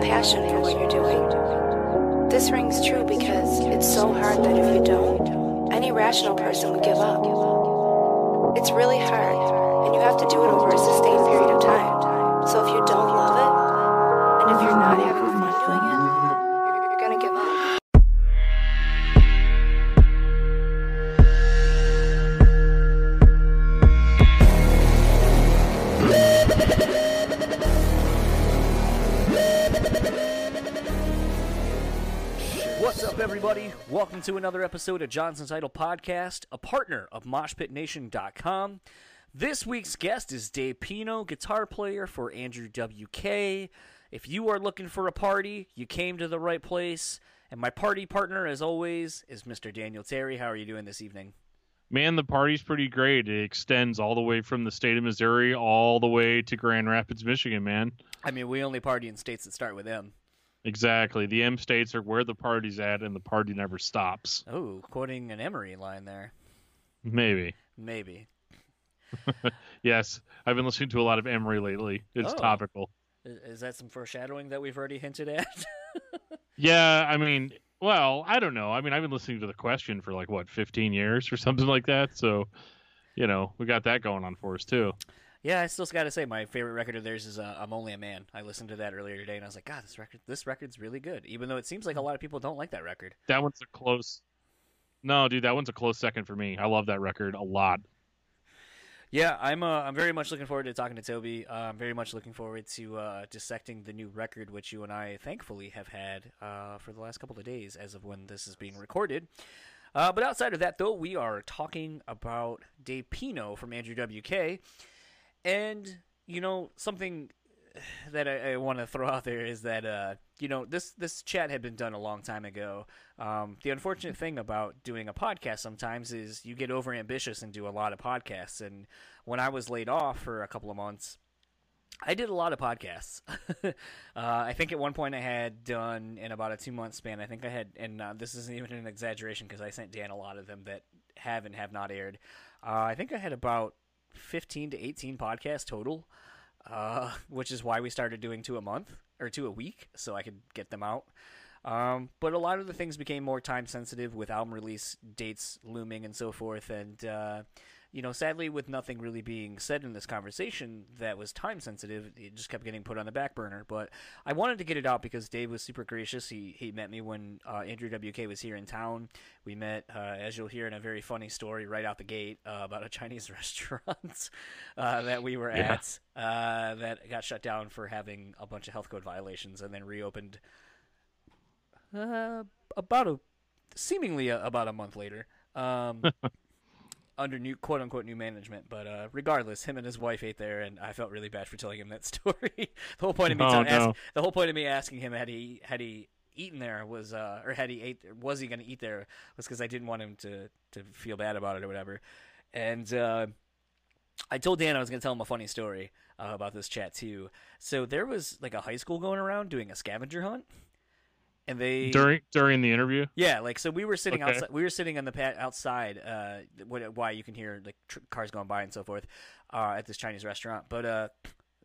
passion for what you're doing. This rings true because it's so hard that if you don't, any rational person would give up. It's really hard, and you have to do it over a sustained period of time. So if you don't love it, and if you're not having fun doing it, Welcome to another episode of Johnson's Idol Podcast, a partner of MoshPitNation.com. This week's guest is Dave Pino, guitar player for Andrew WK. If you are looking for a party, you came to the right place. And my party partner, as always, is Mr. Daniel Terry. How are you doing this evening? Man, the party's pretty great. It extends all the way from the state of Missouri all the way to Grand Rapids, Michigan, man. I mean, we only party in states that start with M. Exactly. The M states are where the party's at, and the party never stops. Oh, quoting an Emery line there. Maybe. Maybe. Yes, I've been listening to a lot of Emery lately. It's Oh. topical. Is, is that some foreshadowing that we've already hinted at? Yeah, I mean, well, I don't know. I mean, I've been listening to the question for like what, 15 years or something like that. So, you know, we got that going on for us too. Yeah, I still got to say my favorite record of theirs is uh, "I'm Only a Man." I listened to that earlier today, and I was like, "God, this record, this record's really good." Even though it seems like a lot of people don't like that record. That one's a close. No, dude, that one's a close second for me. I love that record a lot. Yeah, I'm. Uh, I'm very much looking forward to talking to Toby. Uh, I'm very much looking forward to uh, dissecting the new record, which you and I thankfully have had uh, for the last couple of days, as of when this is being recorded. Uh, but outside of that, though, we are talking about Dave Pino from Andrew WK, and you know something that I, I want to throw out there is that uh, you know this this chat had been done a long time ago. Um, the unfortunate thing about doing a podcast sometimes is you get over ambitious and do a lot of podcasts. And when I was laid off for a couple of months, I did a lot of podcasts. uh, I think at one point I had done in about a two month span. I think I had, and uh, this isn't even an exaggeration because I sent Dan a lot of them that have and have not aired. Uh, I think I had about fifteen to eighteen podcasts total uh, which is why we started doing two a month or two a week, so I could get them out. Um, but a lot of the things became more time sensitive with album release dates looming and so forth, and uh, you know, sadly, with nothing really being said in this conversation that was time sensitive, it just kept getting put on the back burner. But I wanted to get it out because Dave was super gracious. He he met me when uh, Andrew WK was here in town. We met, uh, as you'll hear in a very funny story right out the gate uh, about a Chinese restaurant uh, that we were Yeah. at uh, that got shut down for having a bunch of health code violations, and then reopened uh, about a seemingly a, about a month later. Um, under new quote unquote new management. But uh, regardless, him and his wife ate there, and I felt really bad for telling him that story. the whole point of me Oh, telling- ask- the whole point of me asking him had he had he eaten there was uh, or had he ate was he going to eat there was because I didn't want him to to feel bad about it or whatever. And uh, I told Dan I was going to tell him a funny story uh, about this chat too. So there was like a high school going around doing a scavenger hunt. And they During during the interview, yeah, like so we were sitting Okay. outside. We were sitting on the pat outside. Uh, what, why you can hear like tr- cars going by and so forth, uh, at this Chinese restaurant. But uh,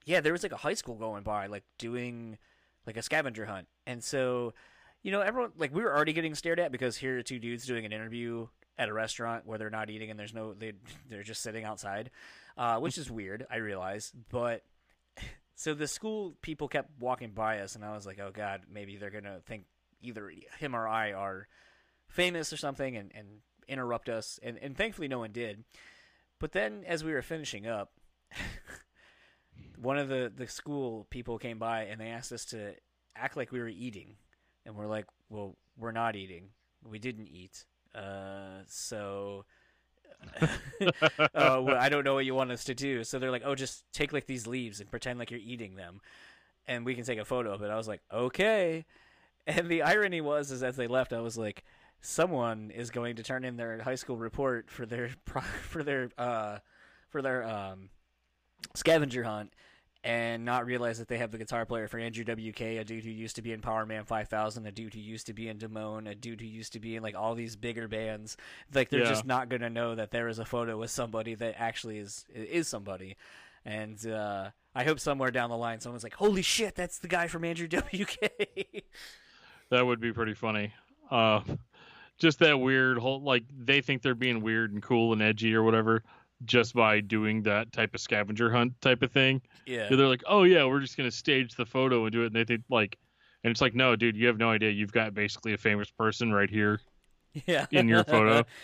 yeah, there was like a high school going by, like doing like a scavenger hunt, and so you know everyone like we were already getting stared at because here are two dudes doing an interview at a restaurant where they're not eating and there's no they they're just sitting outside, uh, which is weird. I realize, but so the school people kept walking by us, and I was like, oh god, maybe they're gonna think either him or I are famous or something and, and interrupt us. And, and thankfully, no one did. But then, as we were finishing up, one of the, the school people came by and they asked us to act like we were eating. And we're like, well, we're not eating. We didn't eat. Uh, so. uh, well, I don't know what you want us to do. So they're like, oh, just take like these leaves and pretend like you're eating them, and we can take a photo of it. I was like, okay. And the irony was, is as they left, I was like, someone is going to turn in their high school report for their for their uh, for their um, scavenger hunt, and not realize that they have the guitar player for Andrew WK, a dude who used to be in Power Man 5000, a dude who used to be in Damone, a dude who used to be in like all these bigger bands. Like they're Yeah. just not gonna know that there is a photo with somebody that actually is is somebody. And uh, I hope somewhere down the line someone's like, "Holy shit, that's the guy from Andrew WK." That would be pretty funny. Uh, just that weird whole like they think they're being weird and cool and edgy or whatever just by doing that type of scavenger hunt type of thing. yeah. They're like, oh yeah, we're just gonna stage the photo and do it, and they think like, and it's like, no, dude, you have no idea. You've got basically a famous person right here Yeah. in your photo.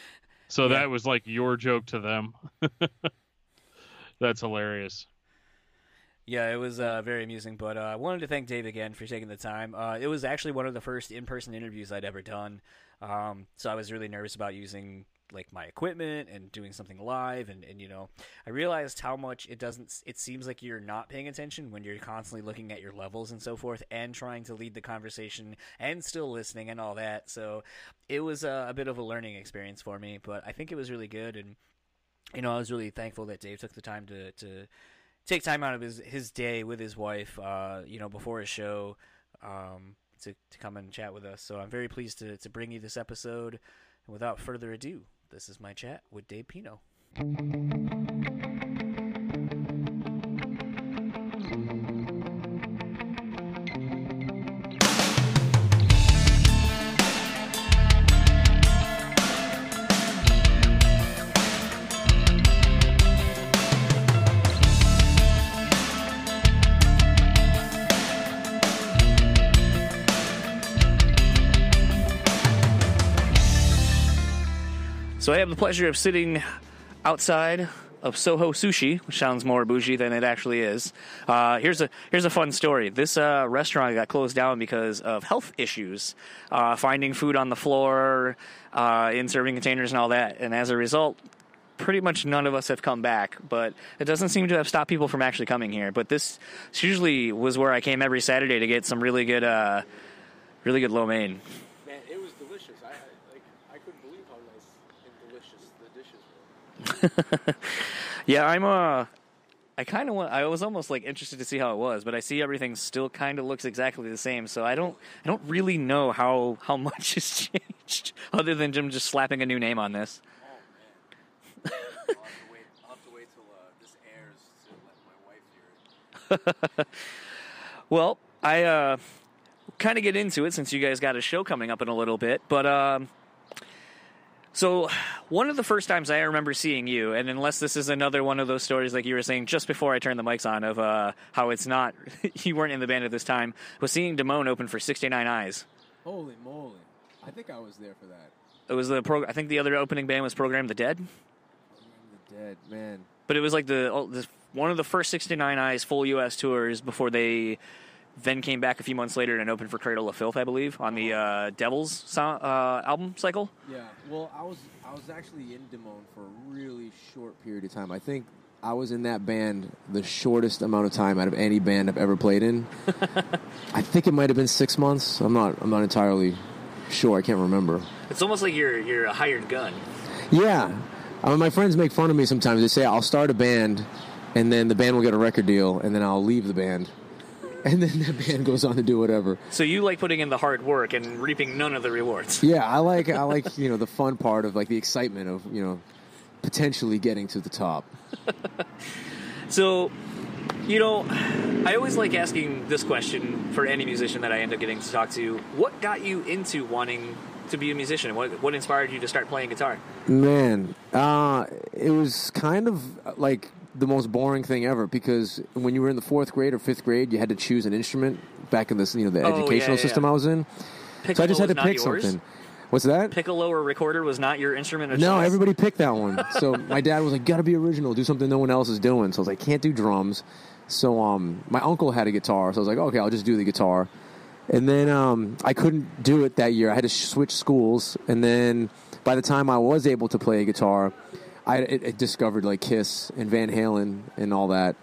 So Yeah. that was like your joke to them. That's hilarious. Yeah, it was uh, very amusing. But uh, I wanted to thank Dave again for taking the time. Uh, it was actually one of the first in-person interviews I'd ever done, um, so I was really nervous about using like my equipment and doing something live. And, and you know, I realized how much it doesn't. It seems like you're not paying attention when you're constantly looking at your levels and so forth, and trying to lead the conversation and still listening and all that. So it was uh, a bit of a learning experience for me, but I think it was really good and. You know, I was really thankful that Dave took the time to, to take time out of his his day with his wife, uh, you know, before his show, um, to to come and chat with us. So I'm very pleased to to bring you this episode. And without further ado, this is my chat with Dave Pino. So I have the pleasure of sitting outside of Soho Sushi, which sounds more bougie than it actually is. Uh, here's a here's a fun story. This uh, restaurant got closed down because of health issues, uh, finding food on the floor, uh, in serving containers, and all that. And as a result, pretty much none of us have come back. But it doesn't seem to have stopped people from actually coming here. But this usually was where I came every Saturday to get some really good, uh, really good lo mein. Man, it was delicious. I I- like I couldn't believe how nice and delicious the dishes were. Yeah, I'm uh I kind of want I was almost like interested to see how it was, but I see everything still kind of looks exactly the same, so I don't I don't really know how how much has changed other than Jim just slapping a new name on this. Oh man, I'll have to wait. I'll have to wait till uh, this airs to let my wife hear it. Well, I uh kind of get into it since you guys got a show coming up in a little bit, but um so one of the first times I remember seeing you, and unless this is another one of those stories like you were saying just before I turned the mics on of uh, how it's not you weren't in the band at this time, was seeing Damone open for 69 Eyes. Holy moly! I think I was there for that. It was the pro. I think the other opening band was Program the Dead, Program The dead man. but it was like the, oh, the one of the first 69 Eyes full U.S. tours before they then came back a few months later and opened for Cradle of Filth, I believe, on the uh, Devils so- uh, album cycle. Yeah. Well, I was I was actually in Damone for a really short period of time. I think I was in that band the shortest amount of time out of any band I've ever played in. I think it might have been six months. I'm not I'm not entirely sure. I can't remember. It's almost like you're you're a hired gun. Yeah. I mean, my friends make fun of me sometimes. They say I'll start a band, and then the band will get a record deal, and then I'll leave the band, and then that band goes on to do whatever. So you like putting in the hard work and reaping none of the rewards. Yeah, I like I like you know the fun part of like the excitement of you know potentially getting to the top. So, you know, I always like asking this question for any musician that I end up getting to talk to. What got you into wanting to be a musician? What what inspired you to start playing guitar? Man, uh, it was kind of like the most boring thing ever because when you were in the fourth grade or fifth grade, you had to choose an instrument back in this you know the Oh, educational yeah, yeah, system yeah. I was in. Piccolo So I just had to pick yours? something. What's that? Piccolo or recorder was not your instrument No, choice? everybody picked that one. So my dad was like, "Gotta be original. Do something no one else is doing." So I was like, "Can't do drums." So um, my uncle had a guitar, so I was like, "Okay, I'll just do the guitar." And then um, I couldn't do it that year. I had to switch schools, and then by the time I was able to play a guitar, I discovered like Kiss and Van Halen and all that,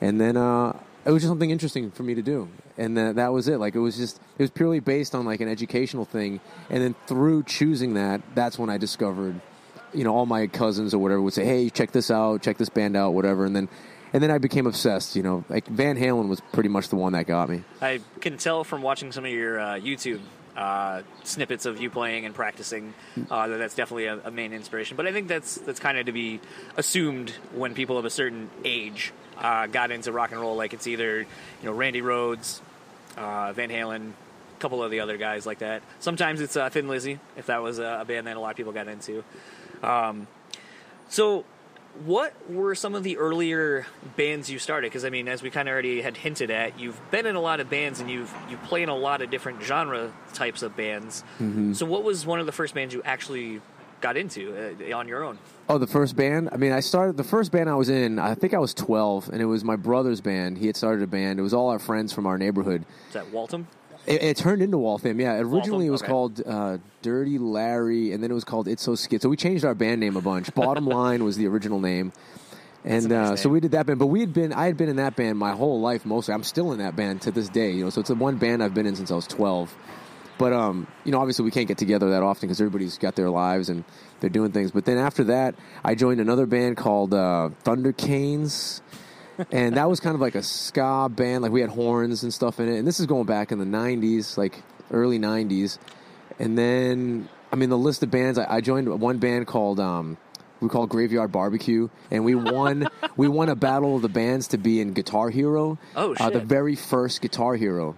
and then uh, it was just something interesting for me to do, and uh, that was it. Like it was just it was purely based on like an educational thing, and then through choosing that, that's when I discovered you know all my cousins or whatever would say hey check this out check this band out whatever. And then and then i became obsessed you know. Like van halen was pretty much the one that got me. I can tell from watching some of your uh, YouTube uh, snippets of you playing and practicing. Uh, that that's definitely a, a main inspiration. But I think that's that's kind of to be assumed when people of a certain age uh, got into rock and roll. Like it's either you know Randy Rhoads, uh, Van Halen, a couple of the other guys like that. Sometimes it's uh, Thin Lizzy, if that was a, a band that a lot of people got into. Um, so, what were some of the earlier bands you started? Because I mean, as we kind of already had hinted at, you've been in a lot of bands and you've you play in a lot of different genre types of bands. So, what was one of the first bands you actually got into uh, on your own? Oh, the first band? I mean, I started the first band I was in, I think I was 12, and it was my brother's band. He had started a band. It was all our friends from our neighborhood. Is that Waltham? It, it turned into Waltham, yeah. Originally, it was okay. called uh, Dirty Larry, and then it was called It's So Skid. So we changed our band name a bunch. Bottom Line was the original name. And nice uh, so we did that band, but we had been I had been in that band my whole life mostly. I'm still in that band to this day, you know. So it's the one band I've been in since I was 12. But um, you know, obviously we can't get together that often because everybody's got their lives and they're doing things. But then after that, I joined another band called uh, Thunder Canes, and that was kind of like a ska band. Like we had horns and stuff in it. And this is going back in the '90s, like early '90s. And then, I mean, the list of bands I, I joined one band called um, we called Graveyard Barbecue, and we won we won a battle of the bands to be in Guitar Hero. Oh, Uh, the very first Guitar Hero.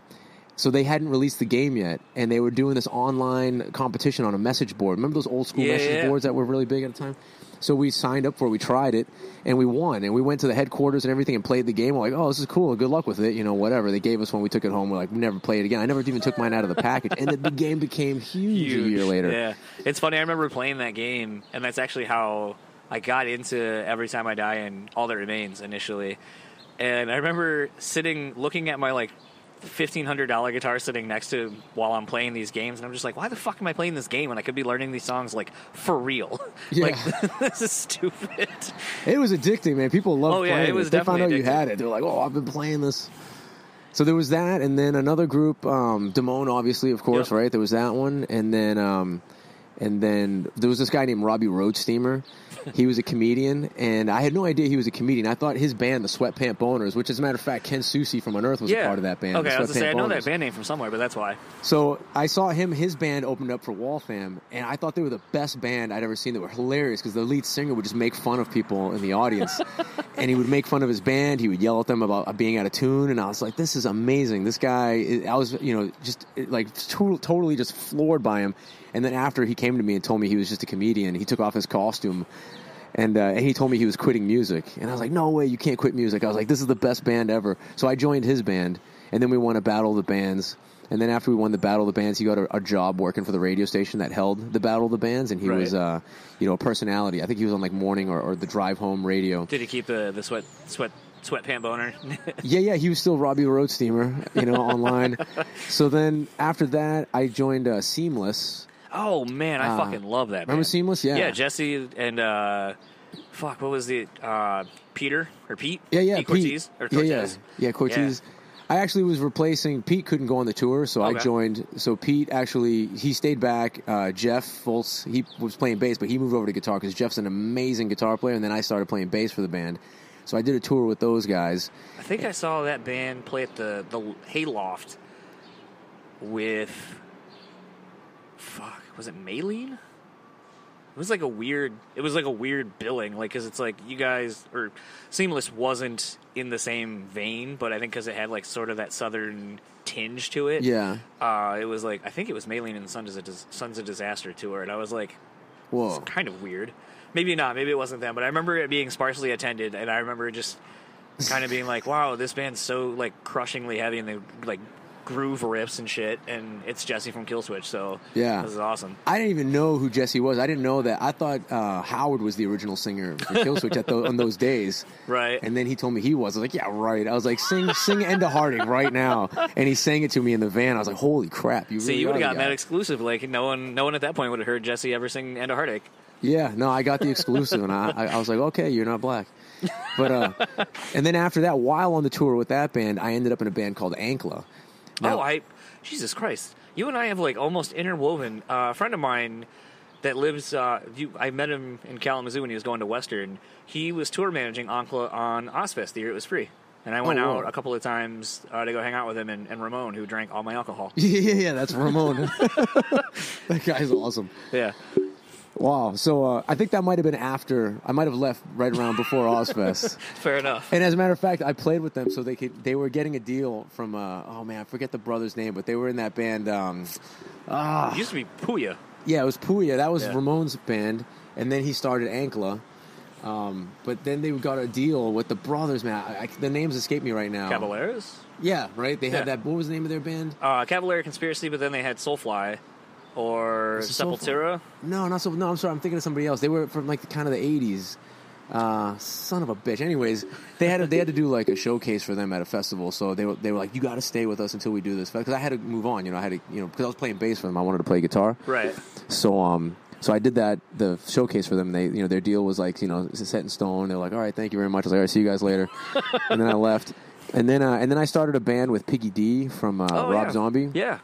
So they hadn't released the game yet, and they were doing this online competition on a message board. Remember those old school Yeah, message yeah. boards that were really big at the time? So we signed up for it, we tried it, and we won. And we went to the headquarters and everything and played the game. We're like, oh, this is cool. Good luck with it. You know, whatever. They gave us one. We took it home. We're like, we never played it again. I never even took mine out of the package. And the, the game became huge, a year later. Yeah, it's funny. I remember playing that game, and that's actually how I got into Every Time I Die and All That Remains initially. And I remember sitting, looking at my like fifteen hundred dollar guitar sitting next to while I'm playing these games, and I'm just like, why the fuck am I playing this game when I could be learning these songs like for real? Yeah. like this is stupid. It was addicting, man. People loved Oh, yeah, playing it was They found out definitely you had it. They were like, "Oh, I've been playing this." So there was that, and then another group, um, Damone, obviously, of course, Yep. right? There was that one, and then, um, and then there was this guy named Robbie Roadsteamer. he was a comedian, and I had no idea he was a comedian. I thought his band, the Sweatpant Boners, which, as a matter of fact, Ken Susi from Unearth was yeah, a part of that band. Okay, I was gonna say I know Boners. that band name from somewhere, but that's why. So I saw him, his band opened up for Waltham, and I thought they were the best band I'd ever seen. They were hilarious because the lead singer would just make fun of people in the audience, and he would make fun of his band. He would yell at them about uh, being out of tune, and I was like, "This is amazing." This guy, I was, you know, just like to- totally just floored by him. And then after he came to me and told me he was just a comedian, he took off his costume. And, uh, and he told me he was quitting music. And I was like, no way, you can't quit music. I was like, this is the best band ever. So I joined his band, and then we won a Battle of the Bands. And then after we won the Battle of the Bands, he got a, a job working for the radio station that held the Battle of the Bands, and he Right. was, uh, you know, a personality. I think he was on like morning or, or the drive home radio. Did he keep the the sweat sweat sweatpant boner? Yeah, yeah, he was still Robbie Roadsteamer, you know, online. So then after that, I joined uh, Seemless. Oh man, I Uh, fucking love that. remember band. Seemless? Yeah. yeah. Jesse and uh, fuck, what was the uh, Peter or Pete? Yeah, yeah, Pete Pete. Cortese or Yeah, yeah, Cortese. yeah, Cortese. I actually was replacing Pete. Couldn't go on the tour, so I joined. So Pete actually he stayed back. Uh, Jeff Foltz he was playing bass, but he moved over to guitar because Jeff's an amazing guitar player. And then I started playing bass for the band. So I did a tour with those guys. I think I saw that band play at the the Hayloft with fuck, was it Maylene? It was like a weird. It was like a weird billing, like because it's like you guys or Seemless wasn't in the same vein, but I think because it had like sort of that southern tinge to it. Yeah. Uh, it was like I think it was Maylene and the Sons of, Dis- Sons of Disaster tour, and I was like, Whoa. it's kind of weird. Maybe not. Maybe it wasn't them, but I remember it being sparsely attended, and I remember just kind of being like, "Wow, this band's so like crushingly heavy, and they like groove riffs and shit." And it's Jesse from Killswitch, so Yeah. this is awesome. I didn't even know who Jesse was. I didn't know that. I thought uh, Howard was the original singer for Killswitch at the, on those days. Right. And then he told me he was. I was like, yeah, right. I was like, sing, sing "End of Heartache" right now. And he sang it to me in the van. I was like, holy crap, you See, you would have gotten that exclusive. Like no one, no one at that point would have heard Jesse ever sing "End of Heartache." Yeah, no, I got the exclusive, and I, I, I was like, okay, you're not black. But uh, and then after that, while on the tour with that band, I ended up in a band called Ankla. Oh, I, Jesus Christ! You and I have like almost interwoven. Uh, a friend of mine that lives, uh, you, I met him in Kalamazoo when he was going to Western. He was tour managing Ankla on Ozzfest the year it was free. and I went Oh, out whoa. a couple of times uh, to go hang out with him and, and Ramon, who drank all my alcohol. Yeah, yeah, yeah. That's Ramon. that guy's awesome. yeah. Wow. So uh, I think that might have been after. I might have left right around before Ozzfest. Fair enough. And as a matter of fact, I played with them so they could. They were getting a deal from. Uh, oh man, I forget the brother's name, but they were in that band. Um, It used to be Puya. yeah, it was Puya. That was Yeah. Ramon's band, and then he started Ankla. Um, but then they got a deal with the brothers, man. I, I, the names escape me right now. Cavaleras? Yeah, right. They had Yeah. that. What was the name of their band? Uh, Cavalera Conspiracy, but then they had Soulfly or Was it Soulfly? Sepultura. No, not so. No, I'm sorry. I'm thinking of somebody else. They were from like the kind of the '80s. Uh, son of a bitch. Anyways, they had to, they had to do like a showcase for them at a festival. So they were they were like, you got to stay with us until we do this because I had to move on. You know, I had to you know because I was playing bass for them. I wanted to play guitar. Right. So um, so I did that the showcase for them. They you know their deal was like you know set in stone. They're like, all right, thank you very much. I was like, all right, see you guys later. and then I left. And then uh, and then I started a band with Piggy D from uh, Oh, Rob yeah. Zombie. Yeah.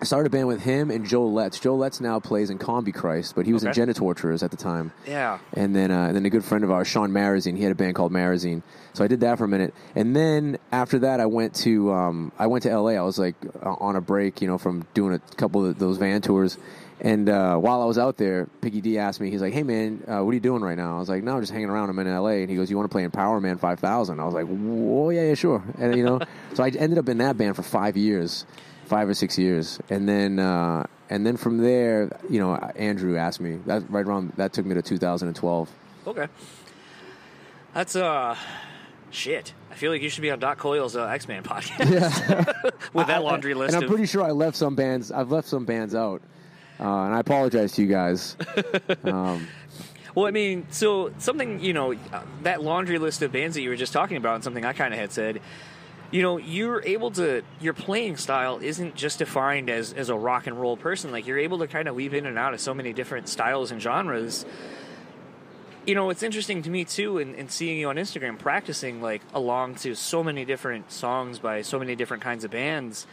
I started a band with him and Joe Letz. Joe Letz now plays in Combichrist, but he was Okay. in Genitorturers at the time. Yeah. And then, uh, and then a good friend of ours, Sean Marazine, he had a band called Marazine. So I did that for a minute, and then after that, I went to um, I went to L.A. I was like uh, on a break, you know, from doing a couple of those van tours. And uh, while I was out there, Piggy D asked me, he's like, "Hey man, uh, what are you doing right now?" I was like, "No, I'm just hanging around. I'm in L.A." And he goes, "You want to play in Power Man 5000?" I was like, oh, yeah, yeah, sure." And you know, so I ended up in that band for five years, five or six years, and then uh, and then from there, you know, Andrew asked me that right around that took me to 2012. Okay. That's uh shit. I feel like you should be on Doc Coyle's uh, X Man podcast with that laundry list. And I'm pretty sure I left some bands. I've left some bands out, uh, and I apologize to you guys. Um, Well, I mean, so something you know, uh, that laundry list of bands that you were just talking about, and something I kind of had said. You know, you're able to. Your playing style isn't just defined as as a rock and roll person. Like you're able to kind of weave in and out of so many different styles and genres. You know, it's interesting to me too, in, in seeing you on Instagram practicing like along to so many different songs by so many different kinds of bands.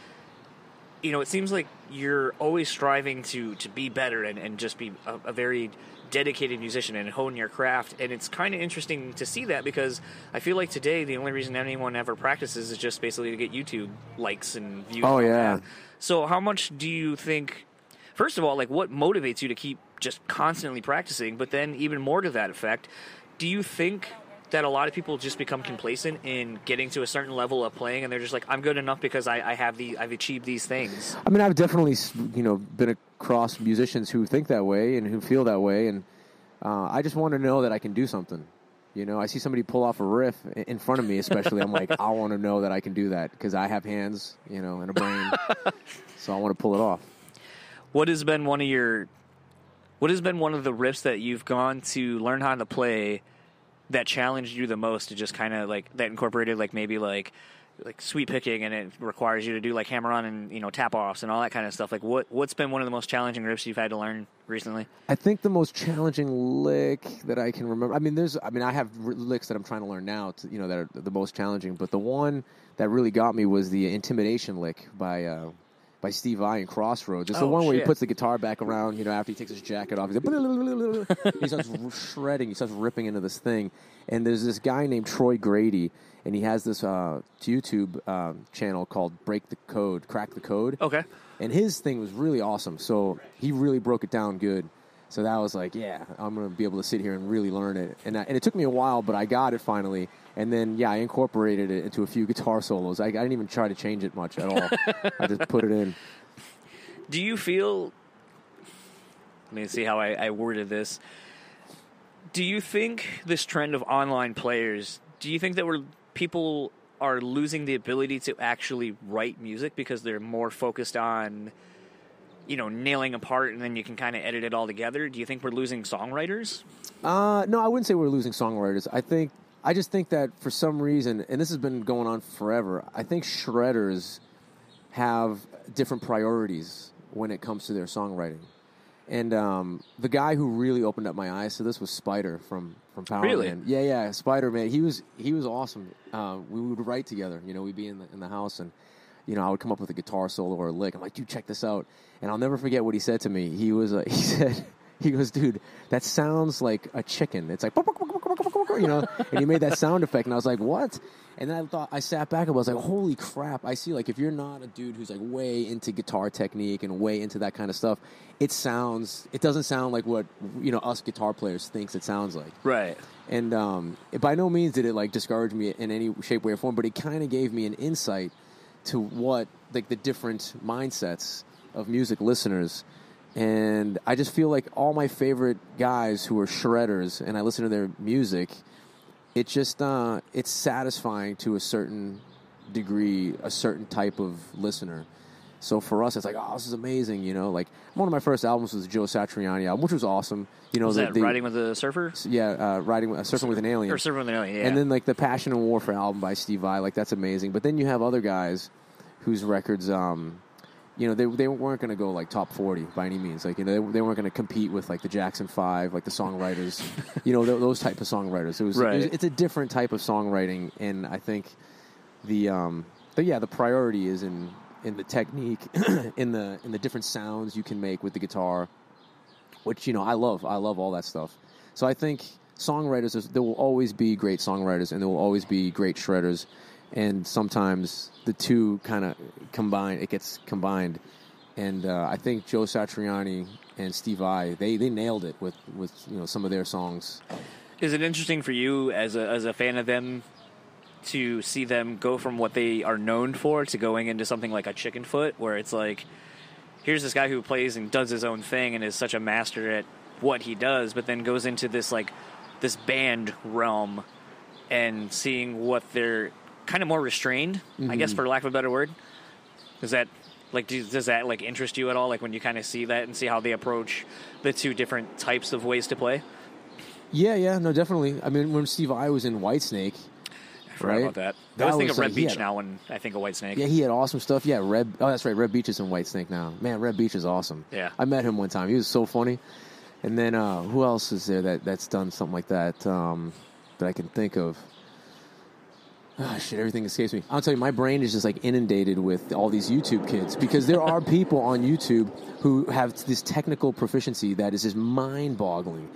You know, it seems like you're always striving to to be better and, and just be a, a very dedicated musician and hone your craft. And it's kind of interesting to see that because I feel like today the only reason anyone ever practices is just basically to get YouTube likes and views. Oh, and yeah. that. So how much do you think? First of all, like what motivates you to keep just constantly practicing? But then even more to that effect, do you think? That a lot of people just become complacent in getting to a certain level of playing, and they're just like, "I'm good enough because I, I have the I've achieved these things." I mean, I've definitely you know been across musicians who think that way and who feel that way, and uh, I just want to know that I can do something. You know, I see somebody pull off a riff in front of me, especially. I'm like, I want to know that I can do that because I have hands, you know, and a brain, so I want to pull it off. What has been one of your what has been one of the riffs that you've gone to learn how to play that challenged you the most to just kind of like that incorporated like maybe like like sweep picking and it requires you to do like hammer on and you know tap offs and all that kind of stuff like what what's been one of the most challenging riffs you've had to learn recently I think the most challenging lick that I can remember. I mean, there's. I mean, I have licks that I'm trying to learn now. To, you know, that are the most challenging. But the one that really got me was the intimidation lick by uh, by Steve Vai in Crossroads. It's the Oh, one where he puts the guitar back around. You know, after he takes his jacket off, he's like, he starts shredding. He starts ripping into this thing. And there's this guy named Troy Grady, and he has this uh, YouTube um, channel called Break the Code, Crack the Code okay and his thing was really awesome. So he really broke it down good. So that was like, yeah, I'm gonna be able to sit here and really learn it. And I, and it took me a while, but I got it finally. And then yeah, I incorporated it into a few guitar solos. I, I didn't even try to change it much at all. I just put it in. do you feel let me see how I, I worded this do you think this trend of online players do you think that we're people are losing the ability to actually write music because they're more focused on you know nailing a part and then you can kind of edit it all together do you think we're losing songwriters Uh, no, I wouldn't say we're losing songwriters. I think I just think that for some reason, and this has been going on forever. I think shredders have different priorities when it comes to their songwriting. And um, the guy who really opened up my eyes to this was Spider from from Power Really? Man. Yeah, yeah, Spider Man. He was he was awesome. Uh, we would write together. You know, we'd be in the in the house and. You know, I would come up with a guitar solo or a lick. I'm like, dude, check this out. And I'll never forget what he said to me. He was, uh, he said, He goes, dude, that sounds like a chicken. It's like, you know, and he made that sound effect, and I was like, what? And then I thought, I sat back and I was like, holy crap! I see, like, if you're not a dude who's like way into guitar technique and way into that kind of stuff, it sounds, it doesn't sound like what you know us guitar players thinks it sounds like. Right. And um, by no means did it like discourage me in any shape, way, or form, but it kind of gave me an insight to what like the different mindsets of music listeners. And I just feel like all my favorite guys who are shredders, and I listen to their music, it just uh, it's satisfying to a certain degree, a certain type of listener. So for us, it's like, oh, this is amazing, you know. Like one of my first albums was the Joe Satriani album, which was awesome. You know, Was the, that the- Riding with a Surfer? yeah, uh, riding, uh, surfing with an alien, Or Surfer with an Alien, yeah. and then like the Passion and Warfare album by Steve Vai, like that's amazing. But then you have other guys whose records, um, you know, they they weren't going to go like top forty by any means. Like you know, they, they weren't going to compete with like the Jackson Five, like the songwriters, you know, th- those type of songwriters. It was, it was Right. it's a different type of songwriting, and I think the um, the yeah, the priority is in in the technique, in the in the different sounds you can make with the guitar which you know I love. I love all that stuff. So I think songwriters, there will always be great songwriters, and there will always be great shredders. And sometimes the two kind of combine. It gets combined, and uh, I think Joe Satriani and Steve Vai they they nailed it with with you know some of their songs. Is it interesting for you as a as a fan of them to see them go from what they are known for to going into something like a Chickenfoot where it's like here's this guy who plays and does his own thing and is such a master at what he does but then goes into this like this band realm and seeing what they're kind of more restrained i guess for lack of a better word is that like do, does that like interest you at all like when you kind of see that and see how they approach the two different types of ways to play Yeah, yeah, no, definitely. I mean, when Steve Vai was in Whitesnake, I forgot Right? about that. That I always think of Reb Beach had- now when I think of Whitesnake. Yeah, he had awesome stuff. Yeah, Red. Oh, that's right. Reb Beach is in Whitesnake now. Man, Reb Beach is awesome. Yeah. I met him one time. He was so funny. And then uh, who else is there that that's done something like that um, that I can think of? Ah, shit, everything escapes me. I'll tell you, my brain is just like inundated with all these YouTube kids because there are people on YouTube who have this technical proficiency that is just mind-boggling.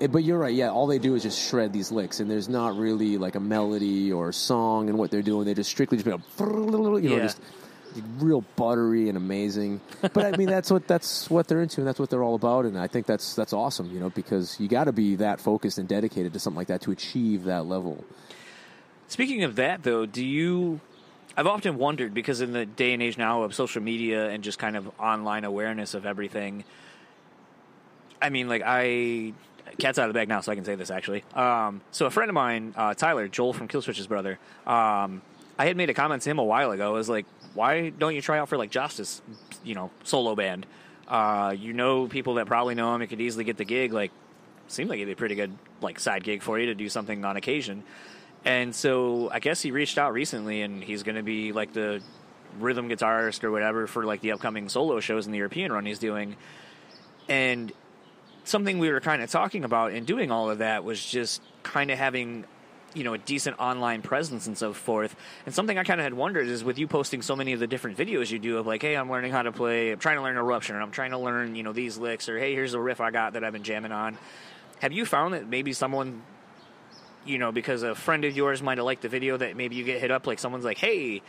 Eh, But you're right. Yeah, all they do is just shred these licks, and there's not really like a melody or a song in what they're doing. They just strictly just you know Yeah. just real buttery and amazing. But I mean, that's what that's what they're into, and that's what they're all about. And I think that's that's awesome, you know, because you got to be that focused and dedicated to something like that to achieve that level. Speaking of that, though, do you? I've often wondered because in the day and age now of social media and just kind of online awareness of everything. I mean, like I, cat's out of the bag now, so I can say this actually. Um, so a friend of mine, uh, Tyler Joel from Killswitch's brother, um, I had made a comment to him a while ago. I was like, "Why don't you try out for like Justice, you know, solo band? Uh, you know people that probably know him. You could easily get the gig. Like, seemed like it'd be a pretty good like side gig for you to do something on occasion." And so I guess he reached out recently, and he's going to be like the rhythm guitarist or whatever for like the upcoming solo shows in the European run he's doing. And something we were kind of talking about in doing all of that was just kind of having you know a decent online presence and so forth and something i kind of had wondered is with you posting so many of the different videos you do of like hey i'm learning how to play i'm trying to learn eruption or i'm trying to learn you know these licks or hey here's a riff i got that i've been jamming on have you found that maybe someone you know because a friend of yours might have liked the video that maybe you get hit up like someone's like hey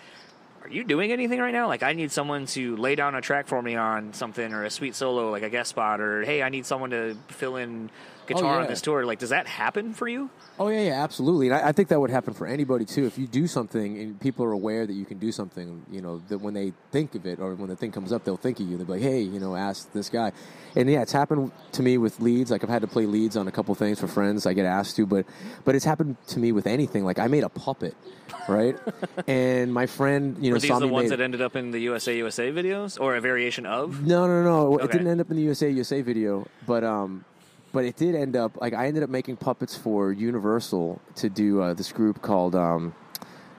are you doing anything right now? Like, I need someone to lay down a track for me on something or a sweet solo, like a guest spot, or hey, I need someone to fill in guitar on yeah. this tour. Like, does that happen for you? Oh yeah, yeah, absolutely. And I, I think that would happen for anybody too. If you do something and people are aware that you can do something, you know, that when they think of it or when the thing comes up, they'll think of you. They'll be like, "Hey, you know, ask this guy." And yeah, it's happened to me with leads. Like I've had to play leads on a couple things for friends. I get asked to, but but it's happened to me with anything. Like I made a puppet, right? and my friend, you know, Were these saw the ones made- that ended up in the USA USA videos, or a variation of? no, no, no. It Okay. didn't end up in the USA USA video, but um, but it did end up like I ended up making puppets for Universal to do uh, this group called um,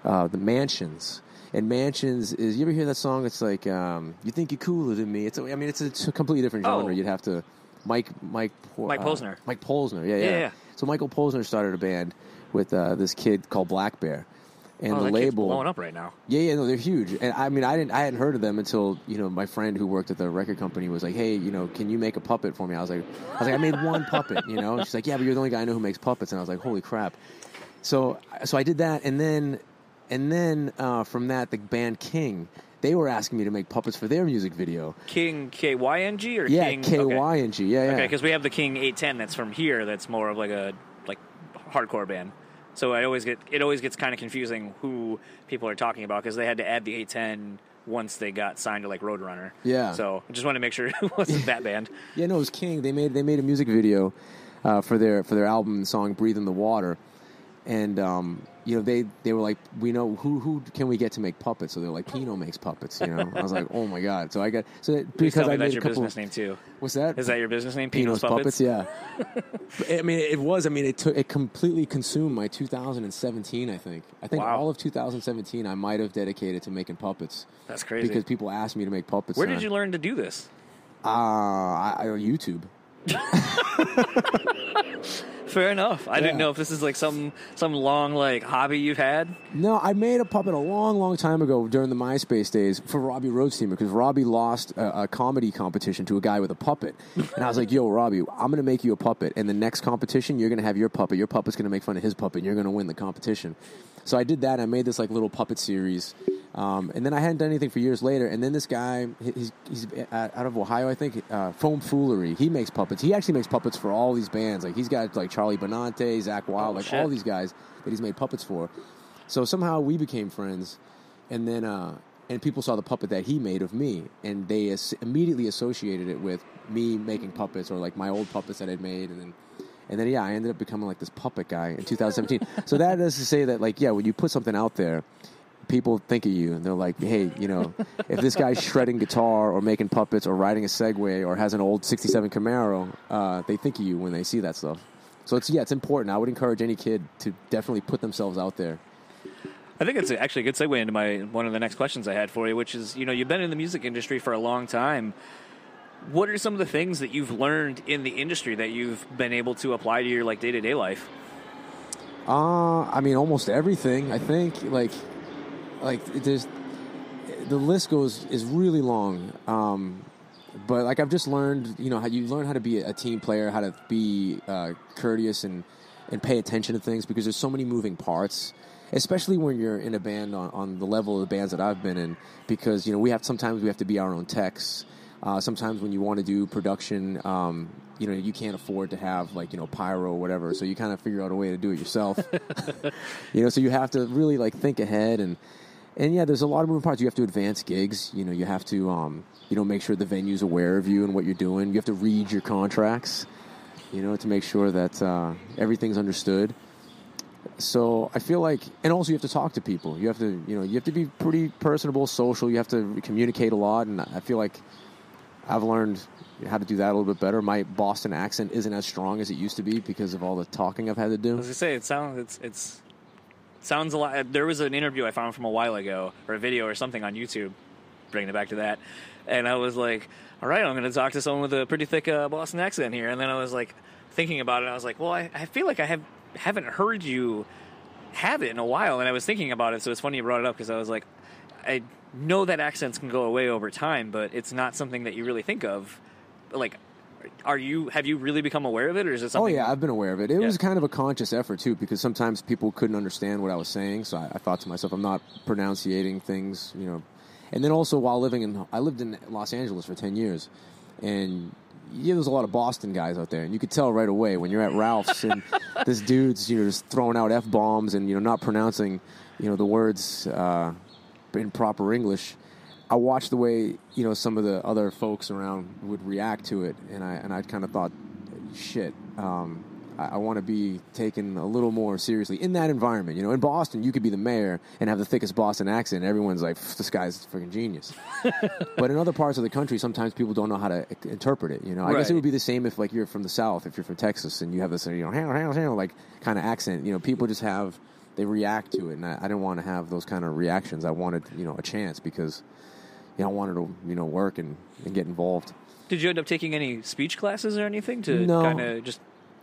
uh, the Mansionz. And Mansionz is you ever hear that song? It's like um, you think you're cooler than me. It's a, I mean it's a, it's a completely different genre. Oh. You'd have to Mike Mike Mike uh, Posner. Mike Posner. Yeah, yeah. Yeah, yeah. So Michael Posner started a band with uh, this kid called Blackbear. And oh, the label blowing up right now. Yeah, yeah, no, they're huge. And I mean, I didn't, I hadn't heard of them until you know my friend who worked at the record company was like, "Hey, you know, can you make a puppet for me?" I was like, "I was like, I made one puppet," you know. And she's like, "Yeah, but you're the only guy I know who makes puppets." And I was like, "Holy crap!" So, so I did that, and then, and then uh, from that, the band King, they were asking me to make puppets for their music video. King K Y N G or Yeah, King K Y N G. Yeah, yeah. Okay, because we have the King 810 that's from here. That's more of like a like hardcore band. So I always get it always gets kind of confusing who people are talking about because they had to add the 810 once they got signed to like Roadrunner. Yeah. So I just want to make sure it wasn't that band. Yeah, no, it was King. They made they made a music video uh, for their for their album song "Breathe in the Water," and um, you know they they were like, we know who who can we get to make puppets? So they're like, Pino makes puppets. You know, I was like, oh my god. So I got so that- because tell me I that's made a your couple. business name too. What's that? Is that your business name? Pino's Pino's, puppets? Yeah. I mean, it was. I mean, it took it completely consumed my 2017. I think. I think Wow. all of 2017 I might have dedicated to making puppets That's crazy. because people asked me to make puppets. Where did I- you learn to do this? Uh, I, I, YouTube. Fair enough. I didn't know if this is like some some long like hobby you've had. No, I made a puppet a long, long time ago during the MySpace days for Robbie Roadsteamer because Robbie lost a, a comedy competition to a guy with a puppet, and I was like, "Yo, Robbie, I'm gonna make you a puppet, and the next competition, you're gonna have your puppet. Your puppet's gonna make fun of his puppet, and you're gonna win the competition." So I did that. I made this like little puppet series, um, and then I hadn't done anything for years later. And then this guy, he's, he's out of Ohio, I think, uh, Foam Foolery. He makes puppets. He actually makes puppets for all these bands. Like he's got like Charlie Benante, Zakk Wylde, Oh, like shit. all these guys that he's made puppets for. So somehow we became friends, and then uh, and people saw the puppet that he made of me, and they as- immediately associated it with me making puppets or like my old puppets that I'd made, and then and then yeah, I ended up becoming like this puppet guy in 2017. so that is to say that like yeah, when you put something out there. People think of you and they're like, hey, you know, if this guy's shredding guitar or making puppets or riding a Segway or has an old 67 Camaro, uh, they think of you when they see that stuff. So it's, yeah, it's important. I would encourage any kid to definitely put themselves out there. I think it's actually a good segue into my one of the next questions I had for you, which is you know you've been in the music industry for a long time. What are some of the things that you've learned in the industry that you've been able to apply to your like day to day life? Uh, I mean, almost everything. I think like, like there's the list goes is really long. Um, but like I've just learned, you know, how you learn how to be a team player, how to be uh, courteous and and pay attention to things because there's so many moving parts. Especially when you're in a band on, on the level of the bands that I've been in, because you know we have sometimes we have to be our own techs. Uh, sometimes when you want to do production, um, you know you can't afford to have like you know pyro or whatever, so you kind of figure out a way to do it yourself. you know, so you have to really like think ahead and and yeah, there's a lot of moving parts. You have to advance gigs. You know, you have to um, you know make sure the venue's aware of you and what you're doing. You have to read your contracts. You know, to make sure that uh, everything's understood. So I feel like, and also you have to talk to people. You have to, you know, you have to be pretty personable, social. You have to communicate a lot, and I feel like I've learned how to do that a little bit better. My Boston accent isn't as strong as it used to be because of all the talking I've had to do. As I say, it sounds it's it's it sounds a lot. There was an interview I found from a while ago, or a video or something on YouTube, bringing it back to that, and I was like, "All right, I'm going to talk to someone with a pretty thick uh, Boston accent here." And then I was like, thinking about it, I was like, "Well, I, I feel like I have haven't heard you have it in a while," and I was thinking about it, so it's funny you brought it up because I was like, I know that accents can go away over time, but it's not something that you really think of. Like, are you have you really become aware of it, or is it something Oh yeah, I've been aware of it. It Yeah. was kind of a conscious effort too, because sometimes people couldn't understand what I was saying. So I, I thought to myself, I'm not pronunciating things, you know. And then also while living in, I lived in Los Angeles for ten years, and yeah, there's a lot of Boston guys out there, and you could tell right away when you're at Ralph's and this dude's you know just throwing out f bombs and you know not pronouncing you know the words uh, in proper English. I watched the way you know some of the other folks around would react to it, and I and I kind of thought, shit. Um, I, I want to be taken a little more seriously in that environment. You know, in Boston, you could be the mayor and have the thickest Boston accent. And everyone's like, "This guy's a freaking genius." but in other parts of the country, sometimes people don't know how to interpret it. You know, I guess it would be the same if like you're from the South, if you're from Texas, and you have this you know "Hang, hang, hang," like kind of accent. You know, people just have they react to it, and I, I didn't want to have those kind of reactions. I wanted you know a chance because you know, I wanted to you know work and, and get involved. Did you end up taking any speech classes or anything to No. kind of just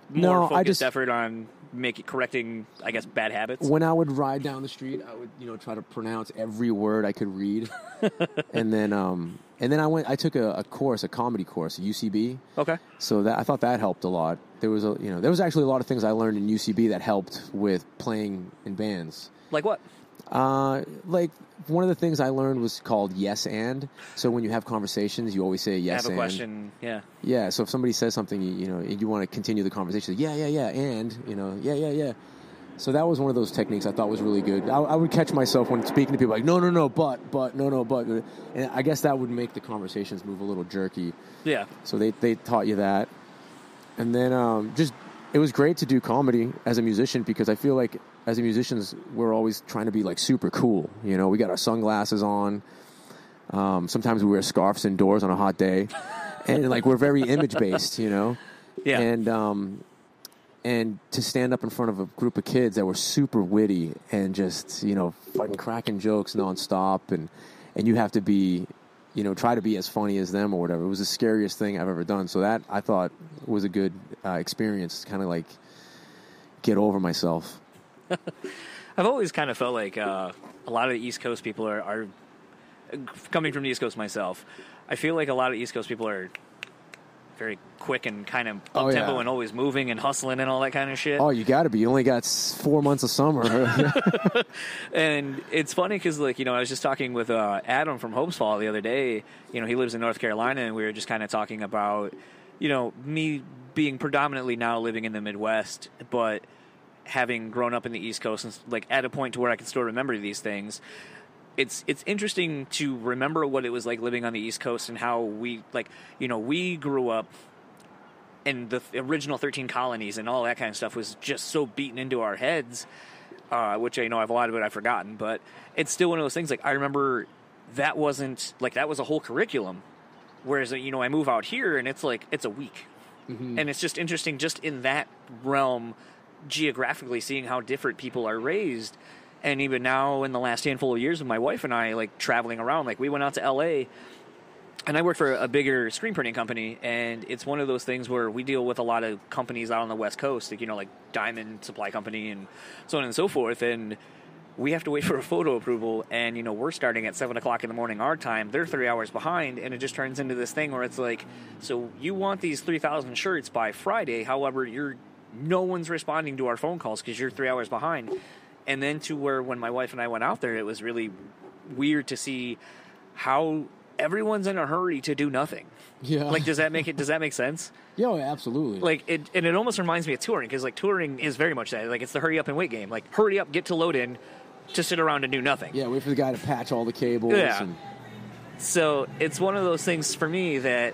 No, more I focused just- effort on make it correcting, I guess, bad habits. when I would ride down the street, I would you know try to pronounce every word I could read, and then um, and then I went. I took a, a course, a comedy course, UCB. Okay. So that I thought that helped a lot. There was a you know there was actually a lot of things I learned in UCB that helped with playing in bands. Like what? Uh, like one of the things I learned was called yes and. So when you have conversations, you always say yes have a and. question. Yeah. Yeah. So if somebody says something, you, you know, and you want to continue the conversation, yeah, yeah, yeah, and you know, yeah, yeah, yeah. So that was one of those techniques I thought was really good. I, I would catch myself when speaking to people like, no, no, no, but, but, no, no, but, and I guess that would make the conversations move a little jerky. Yeah. So they they taught you that, and then um, just it was great to do comedy as a musician because I feel like as a musicians we're always trying to be like super cool. You know, we got our sunglasses on. Um, sometimes we wear scarves indoors on a hot day, and like we're very image based. You know, Yeah. and um, and to stand up in front of a group of kids that were super witty and just you know fucking cracking jokes nonstop, and and you have to be, you know, try to be as funny as them or whatever. It was the scariest thing I've ever done. So that I thought was a good uh, experience. To Kind of like get over myself. I've always kind of felt like uh, a lot of the East Coast people are, are coming from the East Coast myself. I feel like a lot of East Coast people are very quick and kind of up Oh, tempo yeah. and always moving and hustling and all that kind of shit. Oh, you got to be. You only got four months of summer. And it's funny because, like, you know, I was just talking with uh, Adam from Hopesfall the other day. You know, he lives in North Carolina, and we were just kind of talking about, you know, me being predominantly now living in the Midwest, but having grown up in the East Coast and like at a point to where I can still remember these things. It's it's interesting to remember what it was like living on the East Coast and how we like you know we grew up and the original 13 colonies and all that kind of stuff was just so beaten into our heads uh, which I know I've a lot of it I've forgotten, but it's still one of those things. Like I remember that wasn't like that was a whole curriculum, whereas you know I move out here and it's like it's a week, and it's just interesting just in that realm geographically seeing how different people are raised. And even now, in the last handful of years of my wife and I, like traveling around, like we went out to L.A and I work for a bigger screen printing company, and it's one of those things where we deal with a lot of companies out on the West Coast, like you know, like Diamond Supply Company and so on and so forth, and we have to wait for a photo approval, and you know, we're starting at seven o'clock in the morning our time. They're three hours behind, and it just turns into this thing where it's like, so you want these three thousand shirts by Friday, however, you're no one's responding to our phone calls because you're three hours behind, and then to where when my wife and I went out there, it was really weird to see how everyone's in a hurry to do nothing. yeah. Like, does that make it? Does that make sense? yeah, absolutely. Like, it and it almost reminds me of touring because like touring is very much that. Like, it's the hurry up and wait game. Like, hurry up, get to load in, to sit around and do nothing. yeah, wait for the guy to patch all the cables. Yeah. And, So it's one of those things for me that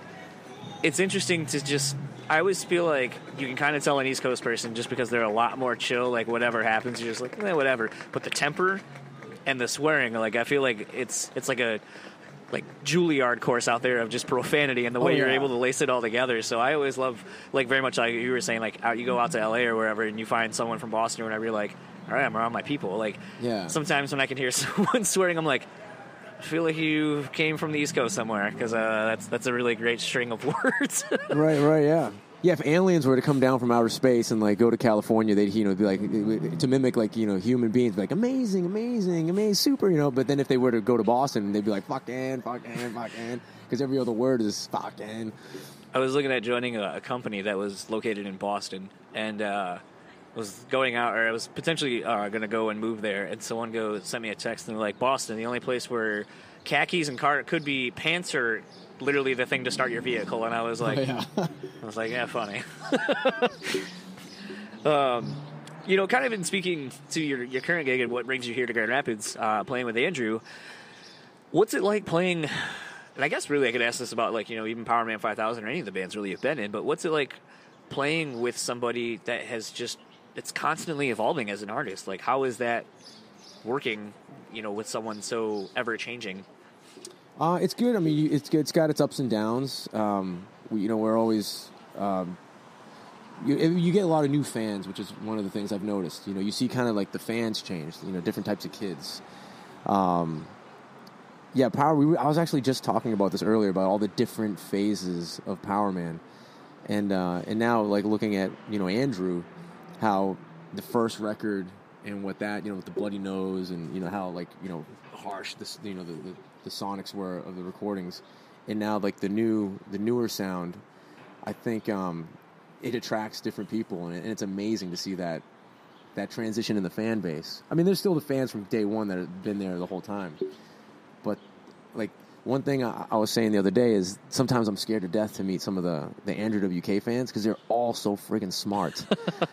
it's interesting to just. I always feel like you can kind of tell an East Coast person just because they're a lot more chill. Like whatever happens, you're just like eh, whatever. But the temper and the swearing, like I feel like it's it's like a like Juilliard course out there of just profanity and the way Oh, you're able to lace it all together. So I always love like very much like you were saying like out you go out to LA or wherever and you find someone from Boston or whatever you're like all right I'm around my people like Yeah. sometimes when I can hear someone swearing I'm like I feel like you came from the East Coast somewhere because uh, that's that's a really great string of words. right, right, yeah. Yeah, if aliens were to come down from outer space and like go to California, they'd you know be like to mimic like you know human beings, be like amazing, amazing, amazing, super, you know. But then if they were to go to Boston, they'd be like fucking, fucking, fucking, because every other word is fucking. I was looking at joining a, a company that was located in Boston and uh, was going out, or I was potentially uh, going to go and move there. And someone go sent me a text and they're like, Boston, the only place where khakis and car could be pants are literally the thing to start your vehicle. And I was like, yeah, I was like, yeah, funny. um, you know, kind of in speaking to your, your current gig and what brings you here to Grand Rapids, uh, playing with Andrew, what's it like playing? And I guess really I could ask this about like, you know, even Powerman 5000 or any of the bands really you've been in, but what's it like playing with somebody that has just, it's constantly evolving as an artist? Like, how is that working, you know, with someone so ever changing? uh, it's good. I mean, it's. It's got its ups and downs. Um, we, you know, we're always. Um, you, you get a lot of new fans, which is one of the things I've noticed. You know, you see kind of like the fans change. You know, different types of kids. Um, yeah, Power. We were, I was actually just talking about this earlier about all the different phases of Powerman, and uh, and now like looking at you know Andrew, how the first record and what that you know with the bloody nose and you know how like you know harsh this you know the, the the sonics were of the recordings, and now like the new the newer sound, I think um, it attracts different people and, it, and it's amazing to see that that transition in the fan base. I mean, there's still the fans from day one that have been there the whole time, but like one thing I, I was saying the other day is sometimes I'm scared to death to meet some of the the Andrew WK fans because they're all so friggin' smart.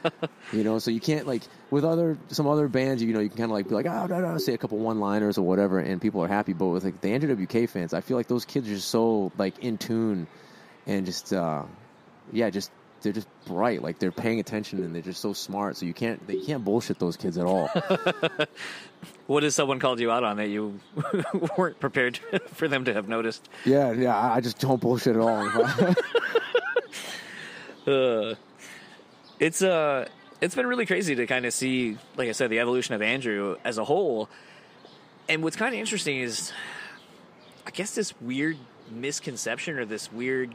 you know, so you can't like with other some other bands, you know, you can kind of like be like, oh, no, no, say a couple one liners or whatever, and people are happy. But with like the Andrew WK fans, I feel like those kids are just so like in tune and just uh, yeah, just they're just bright. Like they're paying attention and they're just so smart. So you can't they can't bullshit those kids at all. What if someone called you out on that you weren't prepared for them to have noticed? yeah, yeah. I just don't bullshit at all. Uh, it's uh, it's been really crazy to kind of see, like I said, the evolution of Andrew as a whole. And what's kind of interesting is, I guess this weird misconception or this weird.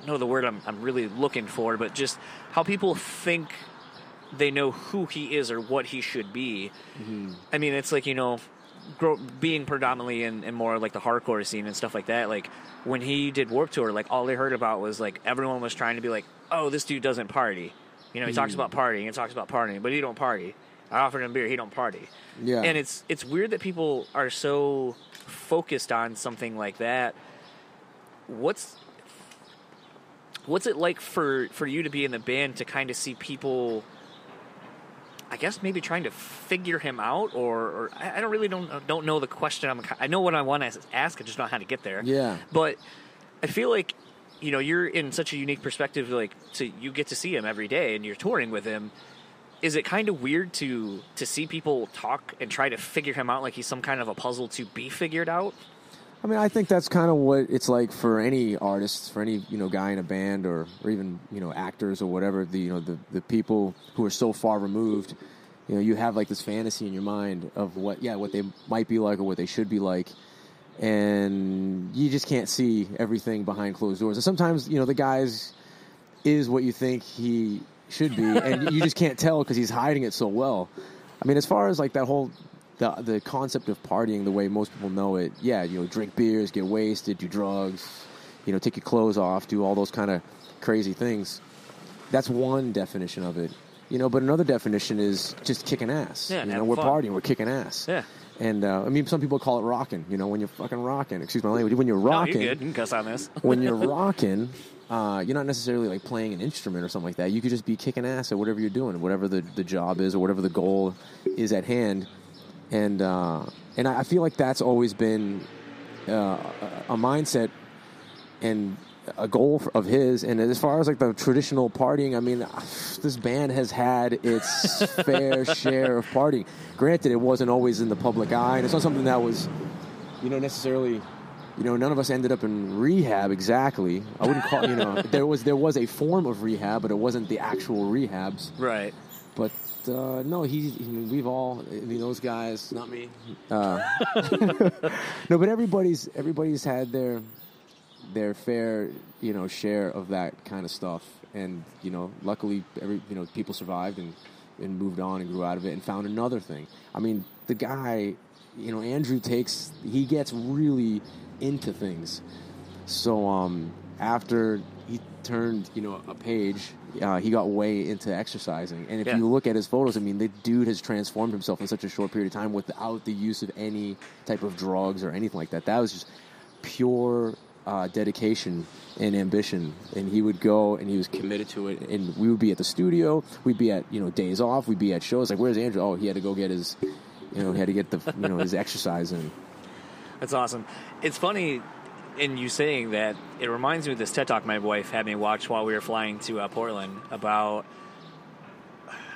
Don't know the word I'm, I'm really looking for, but just how people think they know who he is or what he should be. Mm-hmm. I mean, it's like, you know, grow, being predominantly in, in more like the hardcore scene and stuff like that. Like, when he did Warped Tour, like, all they heard about was like everyone was trying to be like, oh, this dude doesn't party. You know, he talks about mm. partying and talks about partying, but he don't party. I offered him beer, he don't party. Yeah. And it's it's weird that people are so focused on something like that. What's what's it like for for you to be in the band to kind of see people I guess maybe trying to figure him out, or, or I don't really don't don't know the question. I'm I know what I want to ask. I just don't know how to get there. Yeah. But I feel like you know you're in such a unique perspective. Like to you get to see him every day, and you're touring with him. Is it kind of weird to to see people talk and try to figure him out like he's some kind of a puzzle to be figured out? I mean, I think that's kind of what it's like for any artist, for any you know guy in a band, or or even you know actors or whatever. The you know the the people who are so far removed, you know, you have like this fantasy in your mind of what yeah what they might be like or what they should be like, and you just can't see everything behind closed doors. And sometimes you know the guys is what you think he should be, and you just can't tell because he's hiding it so well. I mean, as far as like that whole the the concept of partying the way most people know it, yeah, you know, drink beers, get wasted, do drugs, you know, take your clothes off, do all those kind of crazy things. That's one definition of it, you know. But another definition is just kicking ass. Yeah, you know, we're fun. partying, we're kicking ass. Yeah. And uh, I mean, some people call it rocking. You know, when you're fucking rocking. Excuse my language. When you're rocking, Oh, you're good. You can cuss on this. when you're rocking, uh, you're not necessarily like playing an instrument or something like that. You could just be kicking ass at whatever you're doing, whatever the, the job is or whatever the goal is at hand. And uh, and I feel like that's always been uh, a a mindset and a goal of his. And as far as like the traditional partying, I mean, this band has had its fair share of partying. Granted, it wasn't always in the public eye, and it's not something that was, you know, necessarily. You know, none of us ended up in rehab exactly. I wouldn't call you know there was there was a form of rehab, but it wasn't the actual rehabs. Right. But uh, no, he, he we've all I mean those guys, not me. Uh, no, but everybody's everybody's had their their fair you know share of that kind of stuff, and you know luckily every you know people survived and and moved on and grew out of it and found another thing. I mean the guy, you know Andrew takes he gets really into things. So um, after he turned, you know, a page, uh, he got way into exercising. And if Yeah. you look at his photos, I mean, the dude has transformed himself in such a short period of time without the use of any type of drugs or anything like that. That was just pure uh, dedication and ambition. And he would go and he was committed to it. And we would be at the studio. We'd be at you know days off. We'd be at shows. Like, where's Andrew? Oh, he had to go get his, you know, he had to get the you know his exercise in. That's awesome. It's funny in you saying that. It reminds me of this TED talk my wife had me watch while we were flying to uh, Portland about.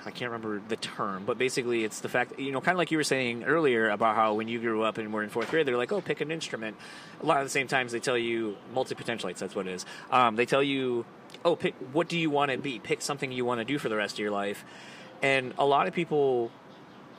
I can't remember the term, but basically it's the fact, you know, kind of like you were saying earlier about how when you grew up and were in fourth grade, they're like, oh, pick an instrument. A lot of the same times they tell you, multi potentialites, that's what it is. Um, they tell you, oh, pick, what do you want to be? Pick something you want to do for the rest of your life. And a lot of people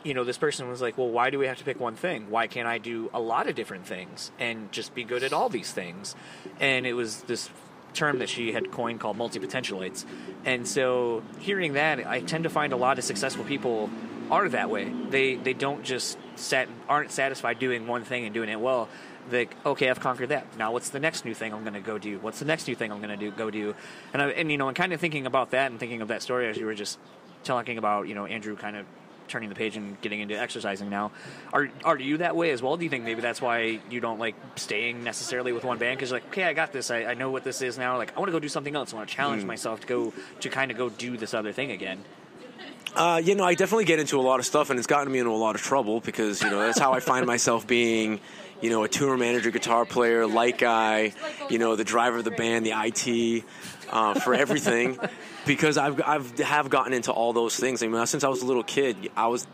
you know, this person was like, well, why do we have to pick one thing? Why can't I do a lot of different things and just be good at all these things? And it was this term that she had coined called multi-potentialites. And so hearing that, I tend to find a lot of successful people are that way. They they don't just sat, aren't satisfied doing one thing and doing it well. They okay, I've conquered that. Now what's the next new thing I'm going to go do? What's the next new thing I'm going to do go do? And I, and you know, and kind of thinking about that and thinking of that story as you were just talking about, you know, Andrew kind of turning the page and getting into exercising now. Are are you that way as well? Do you think maybe that's why you don't like staying necessarily with one band because like, okay, I got this. I, I know what this is now. Like, I want to go do something else. I want to challenge myself to go to kind of go do this other thing again. Uh, you know, I definitely get into a lot of stuff, and it's gotten me into a lot of trouble because you know that's how I find myself being, you know, a tour manager, guitar player, light guy, you know, the driver of the band, the IT, uh, for everything, because I've I've have gotten into all those things. I mean, since I was a little kid, I was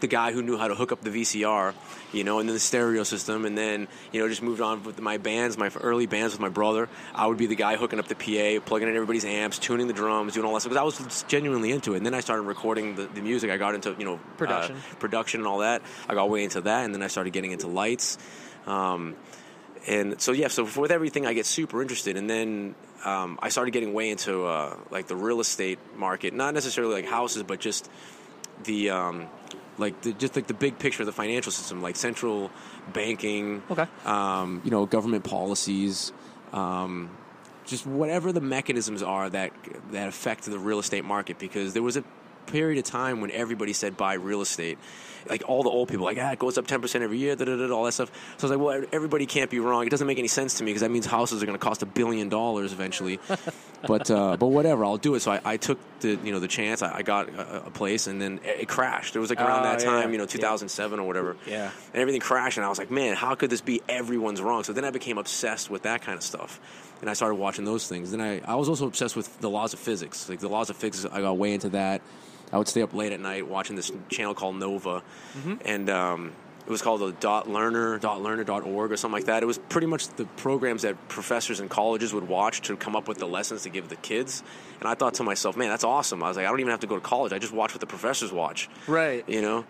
the guy who knew how to hook up the VCR, you know, and then the stereo system, and then you know just moved on with my bands, my early bands with my brother. I would be the guy hooking up the PA, plugging in everybody's amps, tuning the drums, doing all that stuff because I was genuinely into it. And then I started recording the, the music. I got into you know uh, Production. production and all that. I got way into that, and then I started getting into lights. Um, and so yeah, so with everything, I get super interested, and then um, I started getting way into uh, like the real estate market, not necessarily like houses, but just the um, like the, just like the big picture of the financial system, like central banking, Okay. um, you know, government policies, um, just whatever the mechanisms are that that affect the real estate market. Because there was a period of time when everybody said buy real estate. Like all the old people, like ah, it goes up ten percent every year, da, da, da, all that stuff. So I was like, well, everybody can't be wrong. It doesn't make any sense to me because that means houses are going to cost a billion dollars eventually. but uh, but whatever, I'll do it. So I, I took the you know the chance. I, I got a, a place, and then it crashed. It was like around Oh, that yeah, time, you know, yeah. 2007 or whatever Yeah. and everything crashed and i was like man how could this be everyone's wrong so then i became obsessed with that kind of stuff and i started watching those things then i, I was also obsessed with the laws of physics like the laws of physics i got way into that i would stay up late at night watching this channel called nova. And um, it was called the dot learner dot learner dot org or something like that. It was pretty much the programs that professors in colleges would watch to come up with the lessons to give the kids. And i thought to myself man that's awesome. I was like i don't even have to go to college. I just watch what the professors watch. Right. you know?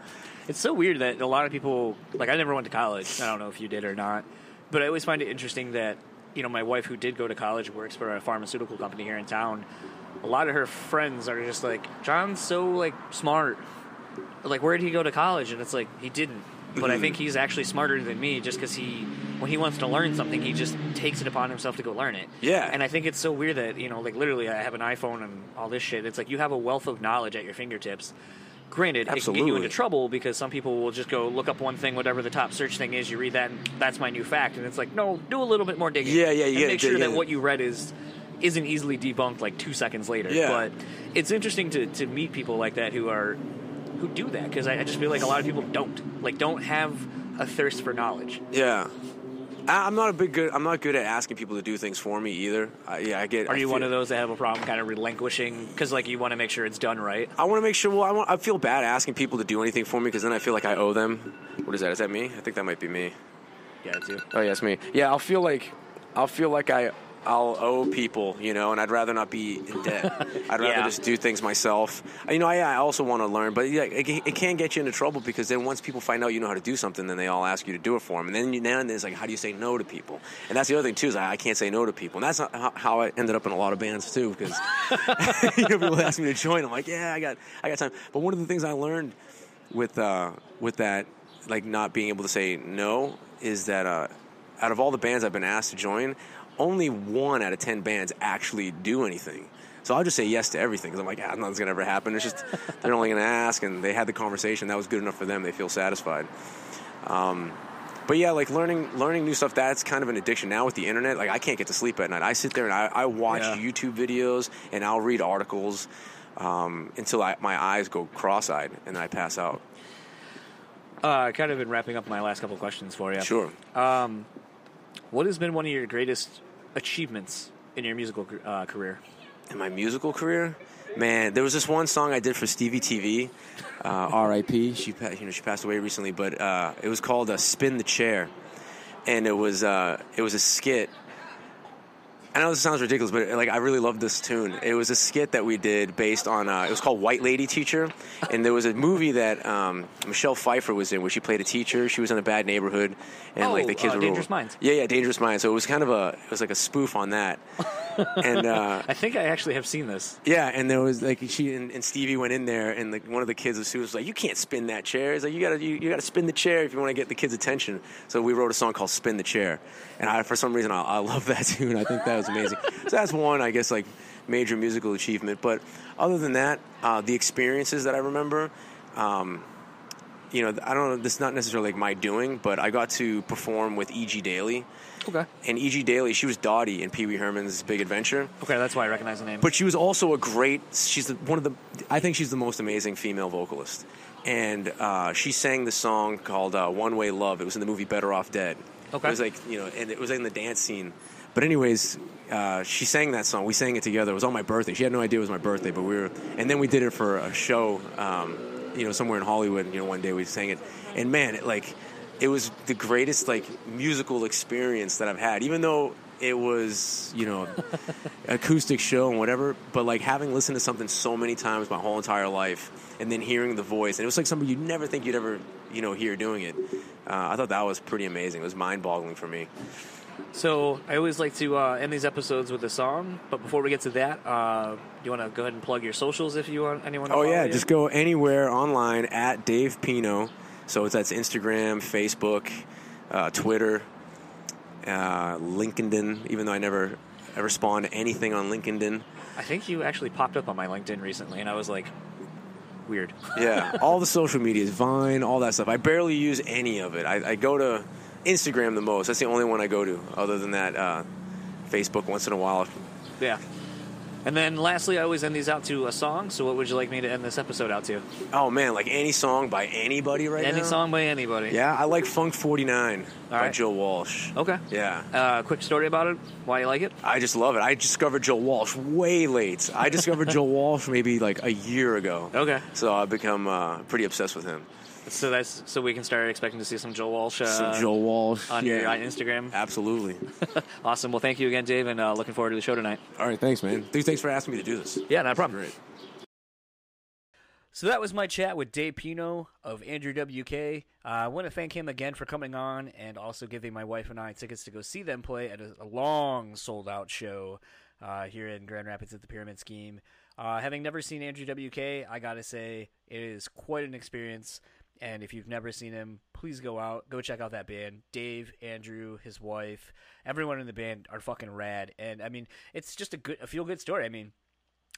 It's so weird that a lot of people like I never went to college. I don't know if you did or not, but I always find it interesting that you know my wife who did go to college works for a pharmaceutical company here in town. A lot of her friends are just like John's so like smart. Like where did he go to college? And it's like he didn't. But I think he's actually smarter than me just because he, when he wants to learn something, he just takes it upon himself to go learn it. Yeah. And I think it's so weird that, you know, like literally I have an iPhone and all this shit. It's like you have a wealth of knowledge at your fingertips. Granted, it can get you into trouble because some people will just go look up one thing, whatever the top search thing is, you read that, and that's my new fact. And it's like, no, do a little bit more digging. Yeah, yeah, yeah. and make sure yeah. that what you read is isn't easily debunked like two seconds later. Yeah. But it's interesting to, to meet people like that who are who do that because I, I just feel like a lot of people don't like don't have a thirst for knowledge. Yeah. I- I'm not a big good. I'm not good at asking people to do things for me either. I, yeah, I get. Are you feel- one of those that have a problem kind of relinquishing because like you want to make sure it's done right? I want to make sure. Well, I, want, I feel bad asking people to do anything for me because then I feel like I owe them. What is that? Is that me? I think that might be me. Yeah, it's you. Oh, yeah, it's me. Yeah, I'll feel like I'll feel like I I'll owe people, you know, and I'd rather not be in debt. I'd rather Yeah. just do things myself. You know, I, I also want to learn, but yeah, it, it can get you into trouble because then once people find out you know how to do something, then they all ask you to do it for them, and then you, now and then it's like, how do you say no to people? And that's the other thing too is I, I can't say no to people, and that's not how, how I ended up in a lot of bands too because you know, people ask me to join. I'm like, yeah, I got I got time. But one of the things I learned with uh, with that, like not being able to say no, is that uh, out of all the bands I've been asked to join, only one out of ten bands actually do anything. So I'll just say yes to everything because I'm like, ah, nothing's gonna ever happen. It's just they're only gonna ask, and they had the conversation. That was good enough for them. They feel satisfied. Um, but yeah, like learning learning new stuff. That's kind of an addiction now with the internet. Like I can't get to sleep at night. I sit there and I, I watch Yeah. YouTube videos and I'll read articles um, until I, my eyes go cross-eyed and I pass out. Uh, I kind of been wrapping up my last couple questions for you. Sure. Um, what has been one of your greatest achievements in your musical uh, career? in my musical career, man, there was this one song I did for Stevie TV, uh, R.I.P. She you know she passed away recently, but uh, it was called uh, "Spin the Chair," and it was uh, it was a skit. I know this sounds ridiculous, but like I really love this tune. It was a skit that we did based on. Uh, it was called White Lady Teacher, and there was a movie that um, Michelle Pfeiffer was in, where she played a teacher. She was in a bad neighborhood, and like Oh, the kids uh, were Dangerous Minds. Yeah, yeah, Dangerous Minds. So it was kind of a it was like a spoof on that. And uh, I think I actually have seen this. yeah, and there was like she and, and Stevie went in there, and like one of the kids was, was like, "You can't spin that chair." He's like, "You gotta you, you gotta spin the chair if you want to get the kids' attention." So we wrote a song called "Spin the Chair," and I for some reason I, I love that tune. I think that was amazing. so that's one, I guess, like major musical achievement. But other than that, uh, the experiences that I remember. Um, you know, I don't know. This is not necessarily like my doing, but I got to perform with E.G. Daily, Okay. and E.G. Daily, she was Dottie in Pee Wee Herman's Big Adventure. Okay, that's why I recognize the name. But she was also a great. She's the, one of the. I think she's the most amazing female vocalist, and uh, she sang the song called uh, "One Way Love." It was in the movie Better Off Dead. Okay. It was like you know, and it was in the dance scene. But anyways, uh, she sang that song. We sang it together. It was on my birthday. She had no idea it was my birthday, but we were. And then we did it for a show. Um, you know, somewhere in Hollywood. You know, one day we sang it, and man, it, like, it was the greatest like musical experience that I've had. Even though it was, you know, acoustic show and whatever, but like having listened to something so many times my whole entire life, and then hearing the voice, and it was like somebody you'd never think you'd ever, you know, hear doing it. Uh, I thought that was pretty amazing. It was mind-boggling for me. So I always like to uh, end these episodes with a song. But before we get to that, uh, you want to go ahead and plug your socials if you want anyone? To Oh yeah, you? just go anywhere online at Dave Pino. So it's that's Instagram, Facebook, uh, Twitter, uh, LinkedIn. Even though I never ever respond to anything on LinkedIn. I think you actually popped up on my LinkedIn recently, and I was like, weird. Yeah, all the social medias, Vine, all that stuff. I barely use any of it. I, I go to Instagram the most. That's the only one I go to. Other than that, uh, Facebook once in a while. Yeah. And then lastly, I always end these out to a song. So what would you like me to end this episode out to? Oh man, like any song by anybody right now? Any now. song by anybody. Yeah, I like Funk 49 by right. Joe Walsh. Okay. Yeah. Uh, quick story about it. Why you like it? I just love it. I discovered Joe Walsh way late. I discovered Joe Walsh maybe like a year ago. Okay. So I've become uh, pretty obsessed with him. So that's so we can start expecting to see some Joe Walsh uh, So Joe Walsh. on yeah. your uh, Instagram. Absolutely. Awesome. Well, thank you again, Dave, and uh, looking forward to the show tonight. All right, thanks, man. Thanks for asking me to do this. Yeah, no problem. Great. So that was my chat with Dave Pino of Andrew WK. Uh, I want to thank him again for coming on and also giving my wife and I tickets to go see them play at a, a long sold out show uh, here in Grand Rapids at the Pyramid Scheme. Uh, having never seen Andrew WK, I gotta say it is quite an experience. And if you've never seen him, please go out, go check out that band. Dave, Andrew, his wife, everyone in the band are fucking rad. And I mean, it's just a good, a feel good story. I mean,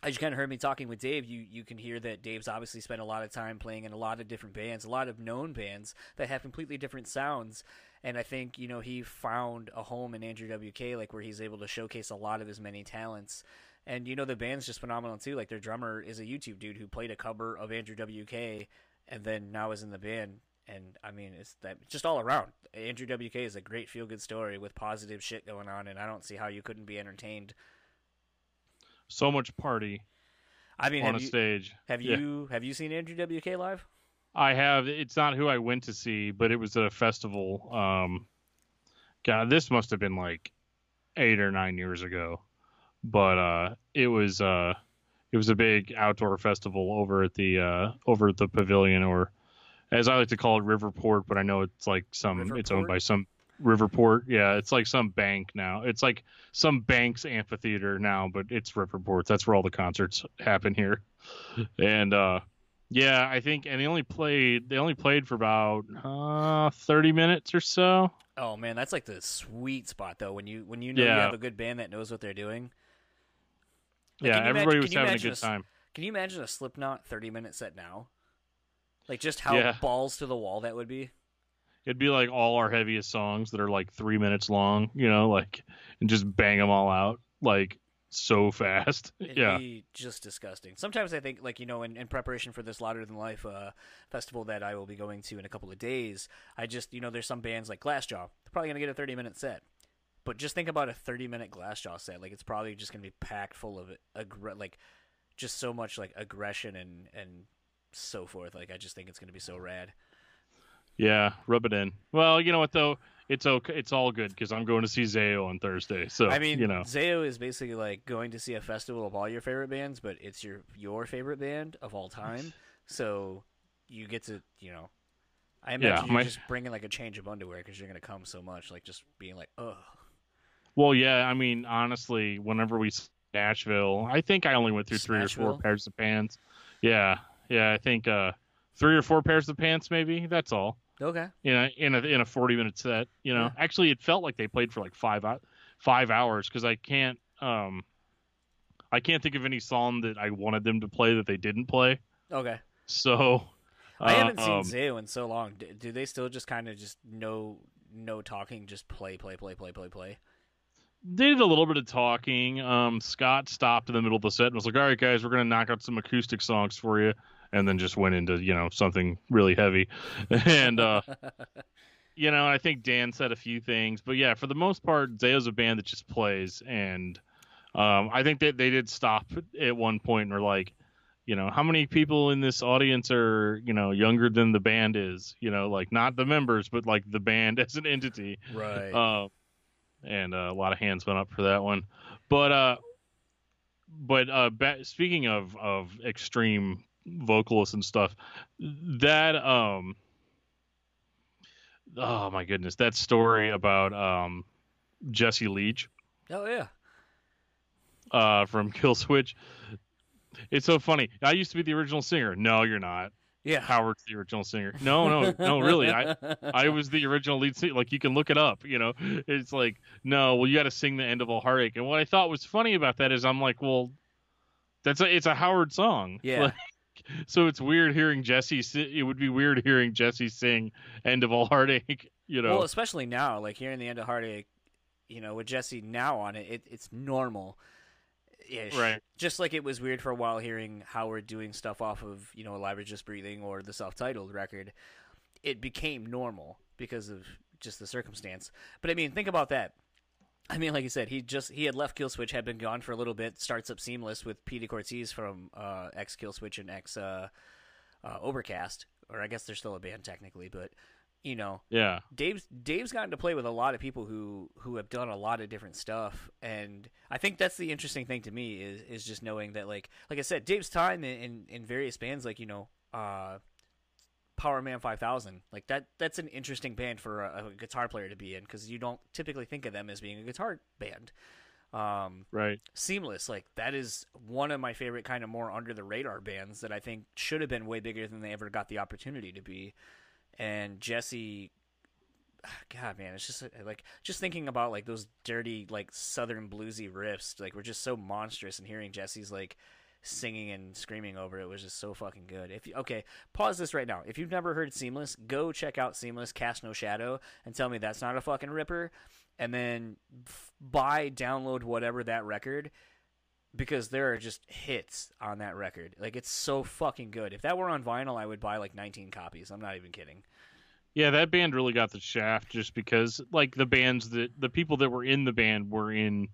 as you kind of heard me talking with Dave, you you can hear that Dave's obviously spent a lot of time playing in a lot of different bands, a lot of known bands that have completely different sounds. And I think you know he found a home in Andrew WK, like where he's able to showcase a lot of his many talents. And you know the band's just phenomenal too. Like their drummer is a YouTube dude who played a cover of Andrew WK, and then now is in the band. And I mean, it's that just all around. Andrew WK is a great feel good story with positive shit going on, and I don't see how you couldn't be entertained. So much party I mean, on a you, stage. Have Yeah. you have you seen Andrew WK live? I have. It's not who I went to see, but it was at a festival. Um, God, this must have been like eight or nine years ago, but uh, it was uh, it was a big outdoor festival over at the uh, over at the pavilion, or as I like to call it, Riverport. But I know it's like some. It's owned by some Riverport. Yeah, it's like some bank now. It's like some bank's amphitheater now, but it's Riverport. That's where all the concerts happen here, and uh, yeah, I think, and they only played they only played for about uh, thirty minutes or so. Oh man, that's like the sweet spot though. When you when you know you have a good band that knows what they're doing. Like, yeah, everybody imagine- was having a good s- time. Can you imagine a Slipknot thirty minute set now? Like just how Yeah. balls to the wall that would be. It'd be like all our heaviest songs that are like three minutes long, you know, like and just bang them all out like so fast. It'd yeah, be just disgusting. Sometimes I think, like you know, in, in preparation for this Louder Than Life uh, festival that I will be going to in a couple of days, I just you know, there's some bands like Glassjaw. They're probably gonna get a 30 minute set, but just think about a 30 minute glass Glassjaw set. Like it's probably just gonna be packed full of aggr- like just so much like aggression and and so forth. Like I just think it's gonna be so rad. yeah, rub it in. Well, you know what though, it's okay. It's all good because I'm going to see Zao on Thursday. So I mean, you know, Zao is basically like going to see a festival of all your favorite bands, but it's your your favorite band of all time. So you get to, you know, I imagine Yeah, you're my- just bringing like a change of underwear because you're gonna come so much, like just being like, ugh. Well, yeah, I mean, honestly, whenever we Nashville, I think I only went through three or four pairs of pants. Yeah, yeah, I think uh, three or four pairs of pants, maybe. That's all. Okay. In a in a in a forty minute set, you know. Yeah. Actually, it felt like they played for like five five hours because I can't um, I can't think of any song that I wanted them to play that they didn't play. Okay. So I haven't um, seen Zao in so long. Do, do they still just kind of just no no talking, just play, play, play, play, play, play? Did a little bit of talking. Um, Scott stopped in the middle of the set and was like, "All right, guys, we're gonna knock out some acoustic songs for you," and then just went into you know something really heavy, and uh, you know I think Dan said a few things, but yeah, for the most part, Zao's a band that just plays, and um, I think that they did stop at one point and were like, you know, how many people in this audience are you know younger than the band is, you know, like not the members, but like the band as an entity. Right. Uh, and uh, a lot of hands went up for that one. But uh, but uh, ba- speaking of of extreme vocalists and stuff, that um, oh my goodness, that story about um, Jesse Leach oh yeah. uh, from Killswitch. It's so funny. I used to be the original singer. No, you're not. Yeah. Howard's the original singer. No, no, no, really. I I was the original lead singer. Like you can look it up. You know, it's like no. Well, you got to sing the end of all heartache. And what I thought was funny about that is I'm like, well, that's a it's a Howard song. Yeah. Like, so it's weird hearing Jesse. It would be weird hearing Jesse sing "End of All Heartache." You know. Well, especially now, like hearing the end of Heartache, you know, with Jesse now on it, it it's normal. Ish. Right. Just like it was weird for a while hearing Howard doing stuff off of, you know, Alive or Just Breathing or the self titled record. It became normal because of just the circumstance. But I mean, think about that. I mean, like you said, he just he had left Killswitch, had been gone for a little bit. Starts up Seemless with Petey Cortese from uh, ex Killswitch and ex uh, uh, Overcast, or I guess they're still a band technically, but you know, yeah. Dave's Dave's gotten to play with a lot of people who who have done a lot of different stuff, and I think that's the interesting thing to me is is just knowing that like like I said, Dave's time in in, in various bands like you know uh, Powerman Five Thousand like that that's an interesting band for a, a guitar player to be in because you don't typically think of them as being a guitar band. Um, Right. Seemless, like that is one of my favorite kind of more under the radar bands that I think should have been way bigger than they ever got the opportunity to be. And Jesse, God, man, it's just like just thinking about like those dirty like southern bluesy riffs, like we're just so monstrous. And hearing Jesse's like singing and screaming over it was just so fucking good. If you, okay, pause this right now. If you've never heard Seemless, go check out Seemless, Cast No Shadow, and tell me that's not a fucking ripper. And then f- buy, download whatever that record because there are just hits on that record. Like it's so fucking good. If that were on vinyl, I would buy like 19 copies. I'm not even kidding. Yeah, that band really got the shaft just because like the bands that the people that were in the band were in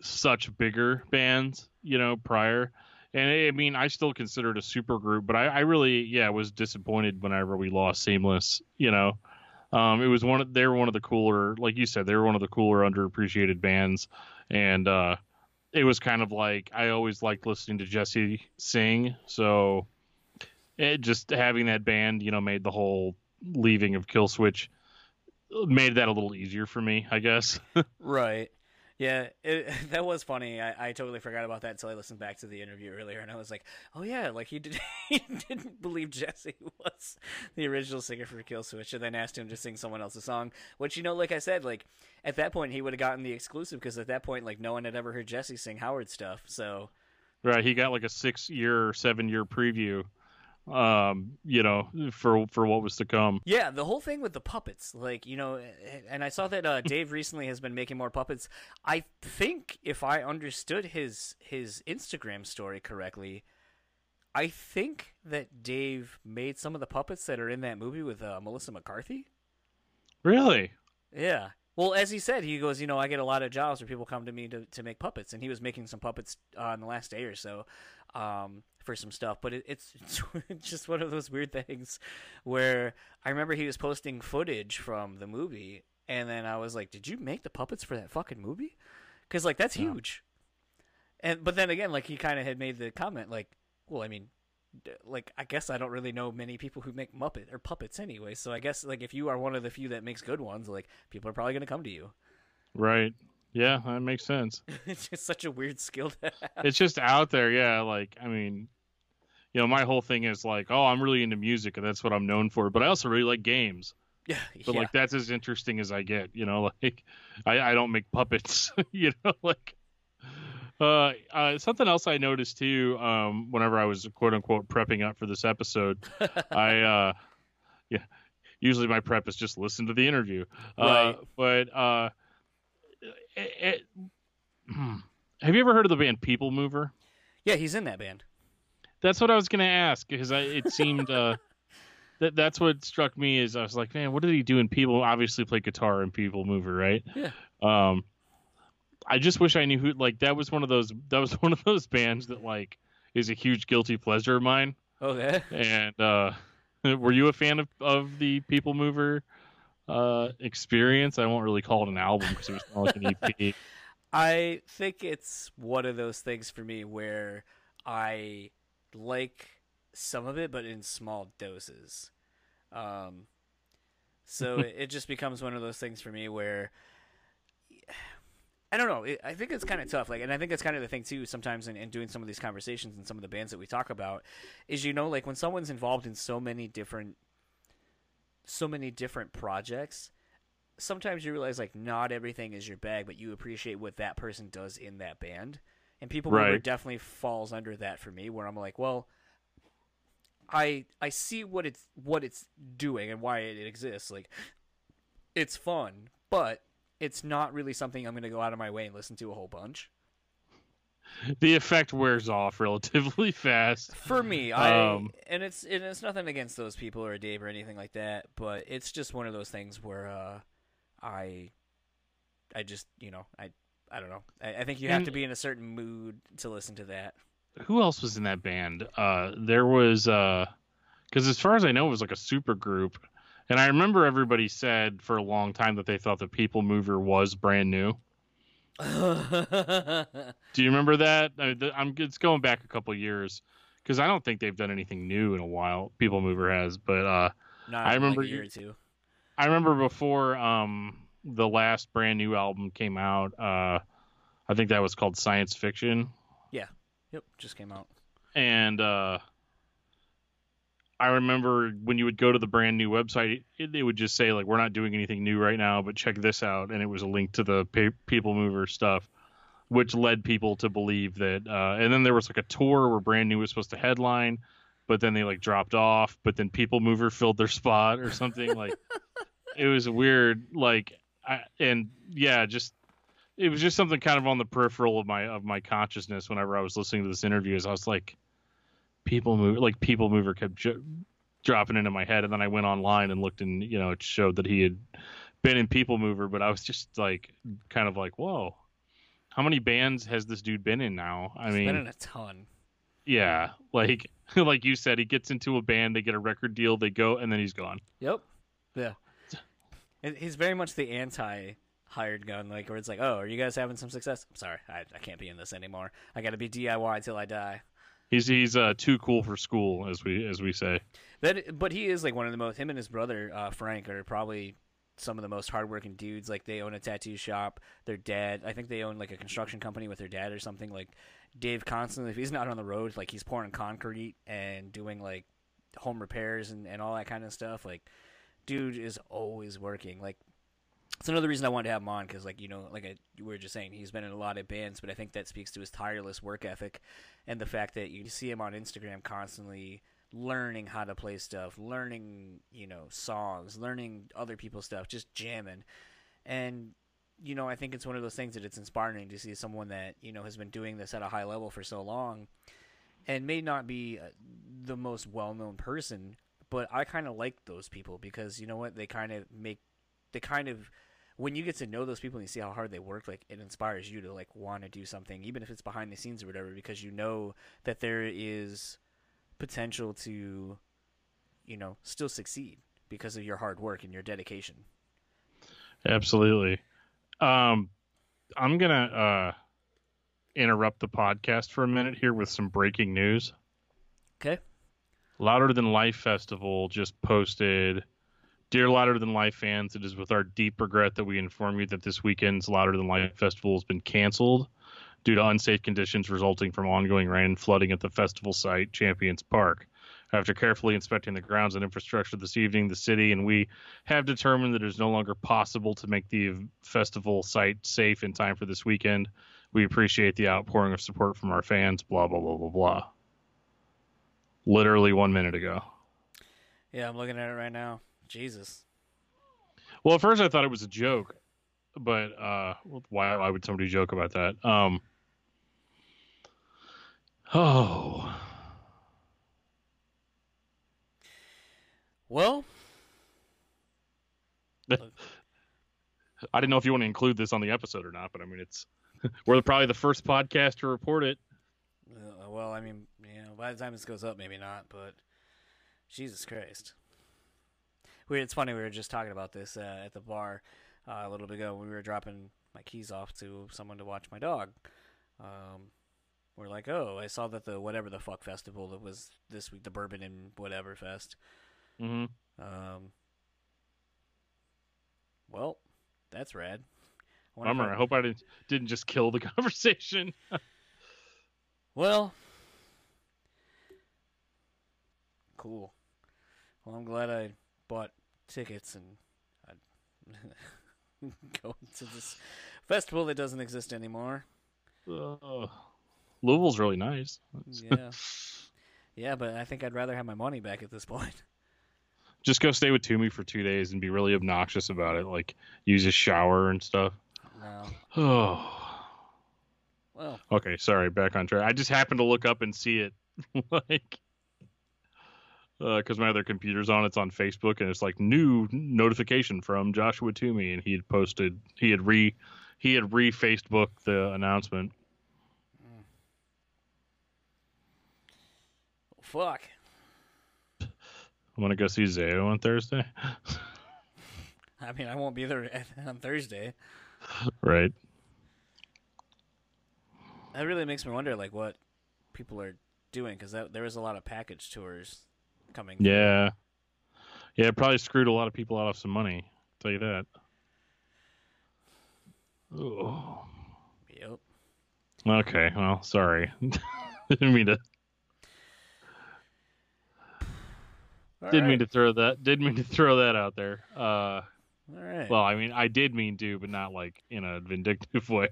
such bigger bands, you know, prior. And I mean, I still consider it a super group, but I, I really, yeah, was disappointed whenever we lost Seemless. You know, um, it was one of they were one of the cooler, like you said, they were one of the cooler, underappreciated bands, and uh, it was kind of like I always liked listening to Jesse sing, so it just having that band, you know, made the whole leaving of Killswitch made that a little easier for me, I guess. Right. Yeah, it, that was funny. I, I totally forgot about that until I listened back to the interview earlier, and I was like, "Oh yeah, like he did. He didn't believe Jesse was the original singer for Killswitch, and then asked him to sing someone else's song. Which you know, like I said, like at that point he would have gotten the exclusive because at that point, like no one had ever heard Jesse sing Howard stuff. So right, he got like a 6-year, 7-year preview um, you know, for for what was to come. Yeah, the whole thing with the puppets, like you know, and I saw that uh, Dave recently has been making more puppets. I think if I understood his his Instagram story correctly, I think that Dave made some of the puppets that are in that movie with uh, Melissa McCarthy. Really? Yeah. Well, as he said, he goes, you know, I get a lot of jobs where people come to me to, to make puppets, and he was making some puppets uh, in the last day or so um, for some stuff. But it, it's, it's just one of those weird things where I remember he was posting footage from the movie, and then I was like, "Did you make the puppets for that fucking movie?" Because like that's Yeah. huge. And but then again, like he kind of had made the comment, like, "Well, I mean." Like I guess I don't really know many people who make Muppet or puppets anyway. So I guess like if you are one of the few that makes good ones, like people are probably gonna come to you. Right. Yeah, that makes sense. it's just such a weird skill to have. It's just out there, yeah. Like, I mean, you know, my whole thing is like, oh, I'm really into music and that's what I'm known for, but I also really like games. Yeah, But yeah. like, that's as interesting as I get, you know. Like, I, I don't make puppets, you know. Like, uh, uh, something else I noticed too, um, whenever I was quote unquote prepping up for this episode, I, uh, yeah, usually my prep is just listen to the interview, uh, Right. but uh, it, it, hmm. have you ever heard of the band People Mover? yeah, he's in that band. That's what I was gonna ask because I it seemed uh that that's what struck me is I was like, man, what did he do in People? Obviously, play guitar in People Mover, right? Yeah. Um, I just wish I knew who. Like that was one of those. That was one of those bands that like is a huge guilty pleasure of mine. Okay. And uh, were you a fan of of the People Mover? Uh, experience. I won't really call it an album because it was more like an EP. I think it's one of those things for me where I like some of it, but in small doses. Um, so it, it just becomes one of those things for me where I don't know. It, I think it's kind of tough. Like, and I think it's kind of the thing too. Sometimes in, in doing some of these conversations and some of the bands that we talk about, is you know, like when someone's involved in so many different, so many different projects, sometimes you realize like not everything is your bag, but you appreciate what that person does in that band. And People Mover Right. definitely falls under that for me, where I'm like, well, I I see what it's what it's doing and why it exists. Like, it's fun, but it's not really something I'm going to go out of my way and listen to a whole bunch. the effect wears off relatively fast. For me, I Um, and it's and it's nothing against those people or Dave or anything like that, but it's just one of those things where uh, I I just you know I I don't know. I, I think you have And- to be in a certain mood to listen to that. who else was in that band? Uh, there was because as far as I know, it was like a super group, and I remember everybody said for a long time that they thought the People Mover was brand new. Do you remember that? I, I'm it's going back a couple years because I don't think they've done anything new in a while. People Mover has, but uh, I remember like a year you- or two. I remember before um, the last brand new album came out. Uh, I think that was called Science Fiction. Yeah. Yep, just came out. and uh, I remember when you would go to the brand new website, it, it would just say like, "We're not doing anything new right now, but check this out," and it was a link to the pa- People Mover stuff, which led people to believe that. Uh, and then there was like a tour where Brand New was supposed to headline, but then they like dropped off. But then People Mover filled their spot or something. like it was weird. Like, I, and yeah, just it was just something kind of on the peripheral of my of my consciousness whenever I was listening to this interview. Is I was like, people move like people mover kept dropping into my head, and then I went online and looked, and you know it showed that he had been in People Mover, but I was just like, kind of like, whoa, how many bands has this dude been in now? I It's mean, been in a ton. yeah, like like you said, he gets into a band, they get a record deal, they go, and then he's gone. Yep. Yeah. He's very much the anti hired gun, like where it's like, oh, are you guys having some success? I'm sorry, I, I can't be in this anymore. I got to be DIY till I die. He's he's uh, too cool for school, as we as we say. That, but he is like one of the most. Him and his brother uh, Frank are probably some of the most hardworking dudes. Like they own a tattoo shop. Their dad, I think they own like a construction company with their dad or something. Like Dave constantly, if he's not on the road, like he's pouring concrete and doing like home repairs and, and all that kind of stuff. Like, dude is always working. Like, it's another reason I wanted to have him on because, like, you know, like I, we were just saying, he's been in a lot of bands, but I think that speaks to his tireless work ethic and the fact that you see him on Instagram constantly learning how to play stuff, learning, you know, songs, learning other people's stuff, just jamming. And you know, I think it's one of those things that it's inspiring to see someone that, you know, has been doing this at a high level for so long and may not be uh, the most well-known person, but I kind of like those people because you know what? They kind of make they kind of when you get to know those people and you see how hard they work, like it inspires you to like want to do something, even if it's behind the scenes or whatever, because you know that there is potential to, you know, still succeed because of your hard work and your dedication. Absolutely. Um, I'm gonna uh, interrupt the podcast for a minute here with some breaking news. Okay. Louder Than Life Festival just posted Dear Louder Than Life fans, it is with our deep regret that we inform you that this weekend's Louder Than Life festival has been canceled due to unsafe conditions resulting from ongoing rain and flooding at the festival site, Champions Park. After carefully inspecting the grounds and infrastructure this evening, the city and we have determined that it is no longer possible to make the festival site safe in time for this weekend. We appreciate the outpouring of support from our fans, blah, blah, blah, blah, blah. Literally one minute ago. Yeah, I'm looking at it right now. Jesus. Well, at first I thought it was a joke, but uh, why, why would somebody joke about that? Um, oh. Well, I didn't know if you want to include this on the episode or not, but I mean, it's we're probably the first podcast to report it. Uh, well, I mean, you know, by the time this goes up, maybe not, but Jesus Christ. We, it's funny, we were just talking about this uh, at the bar uh, a little bit ago. When we were dropping my keys off to someone to watch my dog. Um, we're like, oh, I saw that the whatever the fuck festival that was this week, the Bourbon and whatever fest. Mm-hmm. Um, well, that's rad. I Bummer. I hope I didn't didn't just kill the conversation. Well, cool. Well, I'm glad I bought tickets and I go to this festival that doesn't exist anymore. Uh, Louisville's really nice. Yeah. Yeah, but I think I'd rather have my money back at this point. Just go stay with Toomey for two days and be really obnoxious about it, like use a shower and stuff. No. Oh. Well, Okay, sorry, back on track. I just happened to look up and see it, like, uh, because my other computer's on. It's on Facebook, and it's like new notification from Joshua Toomey, and he had posted, he had re, he had re Facebook the announcement. Oh, fuck. I'm gonna go see Zao on Thursday. I mean, I won't be there on Thursday. right. That really makes me wonder, like, what people are doing because there was a lot of package tours coming. through. Yeah. Yeah, it probably screwed a lot of people out of some money. I'll tell you that. Oh. Yep. Okay. Well, sorry. Didn't mean to. All didn't mean to throw that. Didn't mean to throw that out there. Uh, All right. well, I mean, I did mean to, but not like in a vindictive way.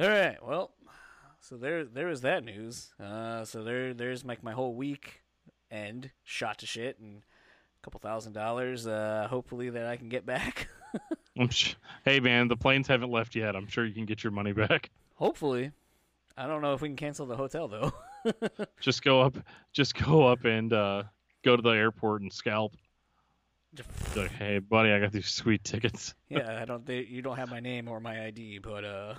All right. Well, so there, there was that news. Uh, so there, there's like my whole week end shot to shit and a couple thousand dollars. Uh, hopefully that I can get back. I'm sh- hey, man, the planes haven't left yet. I'm sure you can get your money back. hopefully, I don't know if we can cancel the hotel though. Just go up. Just go up and uh, go to the airport and scalp. Like, hey, buddy, I got these sweet tickets. yeah, I don't. They, you don't have my name or my ID, but uh,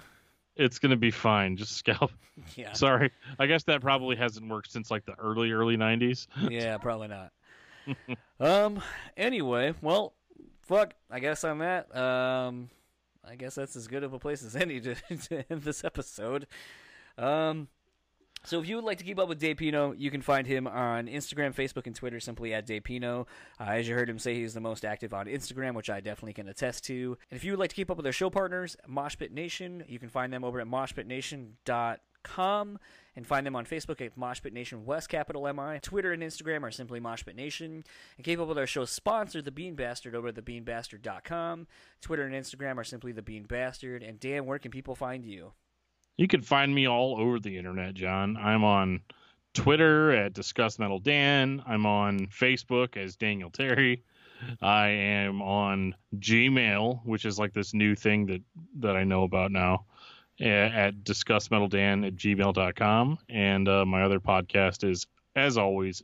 It's gonna be fine. Just scalp. yeah, Sorry. I guess that probably hasn't worked since like the early early 90s. yeah, probably not. um. Anyway, well, fuck. I guess on that. Um. I guess that's as good of a place as any to, to end this episode. Um. So if you would like to keep up with Dave Pino, you can find him on Instagram, Facebook, and Twitter simply at Dave Pino. Uh, as you heard him say, he's the most active on Instagram, which I definitely can attest to. And if you would like to keep up with our show partners, Moshpit Nation, you can find them over at moshpitnation.com and find them on Facebook at Moshpit Nation West Capital MI. Twitter and Instagram are simply Moshpit Nation. And keep up with our show sponsor, The Bean Bastard, over at thebeanbastard.com. Twitter and Instagram are simply The Bean Bastard. And Dan, where can people find you? You can find me all over the internet, John. I'm on Twitter at Discuss Metal Dan. I'm on Facebook as Daniel Terry. I am on Gmail, which is like this new thing that that I know about now, at discussmetaldan at gmail.com. And uh, my other podcast is, as always,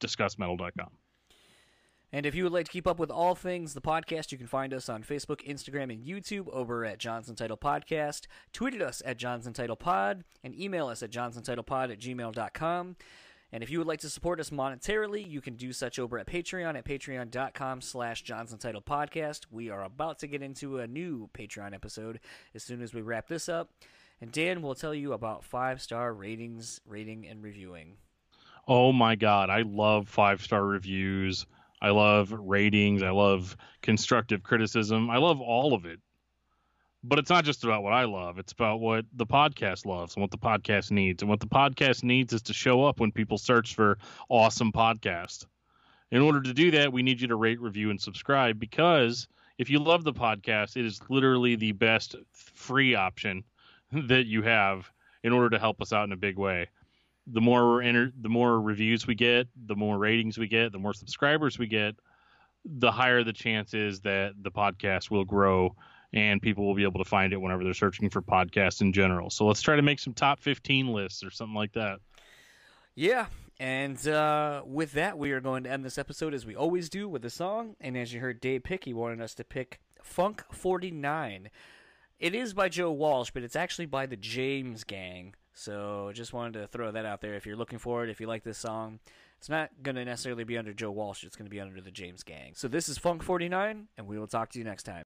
discussmetal.com. And if you would like to keep up with all things the podcast, you can find us on Facebook, Instagram, and YouTube over at Johnson Title Podcast. Tweet at us at Johnson Title Pod and email us at johnsontitlepod at gmail.com. And if you would like to support us monetarily, you can do such over at Patreon at patreon.com slash Johnson Title Podcast. We are about to get into a new Patreon episode as soon as we wrap this up. And Dan will tell you about five star ratings, rating, and reviewing. Oh my god, I love five star reviews. I love ratings. I love constructive criticism. I love all of it. But it's not just about what I love. It's about what the podcast loves and what the podcast needs. And what the podcast needs is to show up when people search for awesome podcast. In order to do that, we need you to rate, review, and subscribe because if you love the podcast, it is literally the best free option that you have in order to help us out in a big way the more we're enter, the more reviews we get, the more ratings we get, the more subscribers we get, the higher the chance is that the podcast will grow and people will be able to find it whenever they're searching for podcasts in general. So let's try to make some top 15 lists or something like that. Yeah. And uh, with that, we are going to end this episode as we always do with a song. And as you heard Dave pick, he wanted us to pick Funk 49. It is by Joe Walsh, but it's actually by the James Gang. So just wanted to throw that out there. If you're looking for it, if you like this song, it's not going to necessarily be under Joe Walsh. It's going to be under the James Gang. So this is Funk 49, and we will talk to you next time.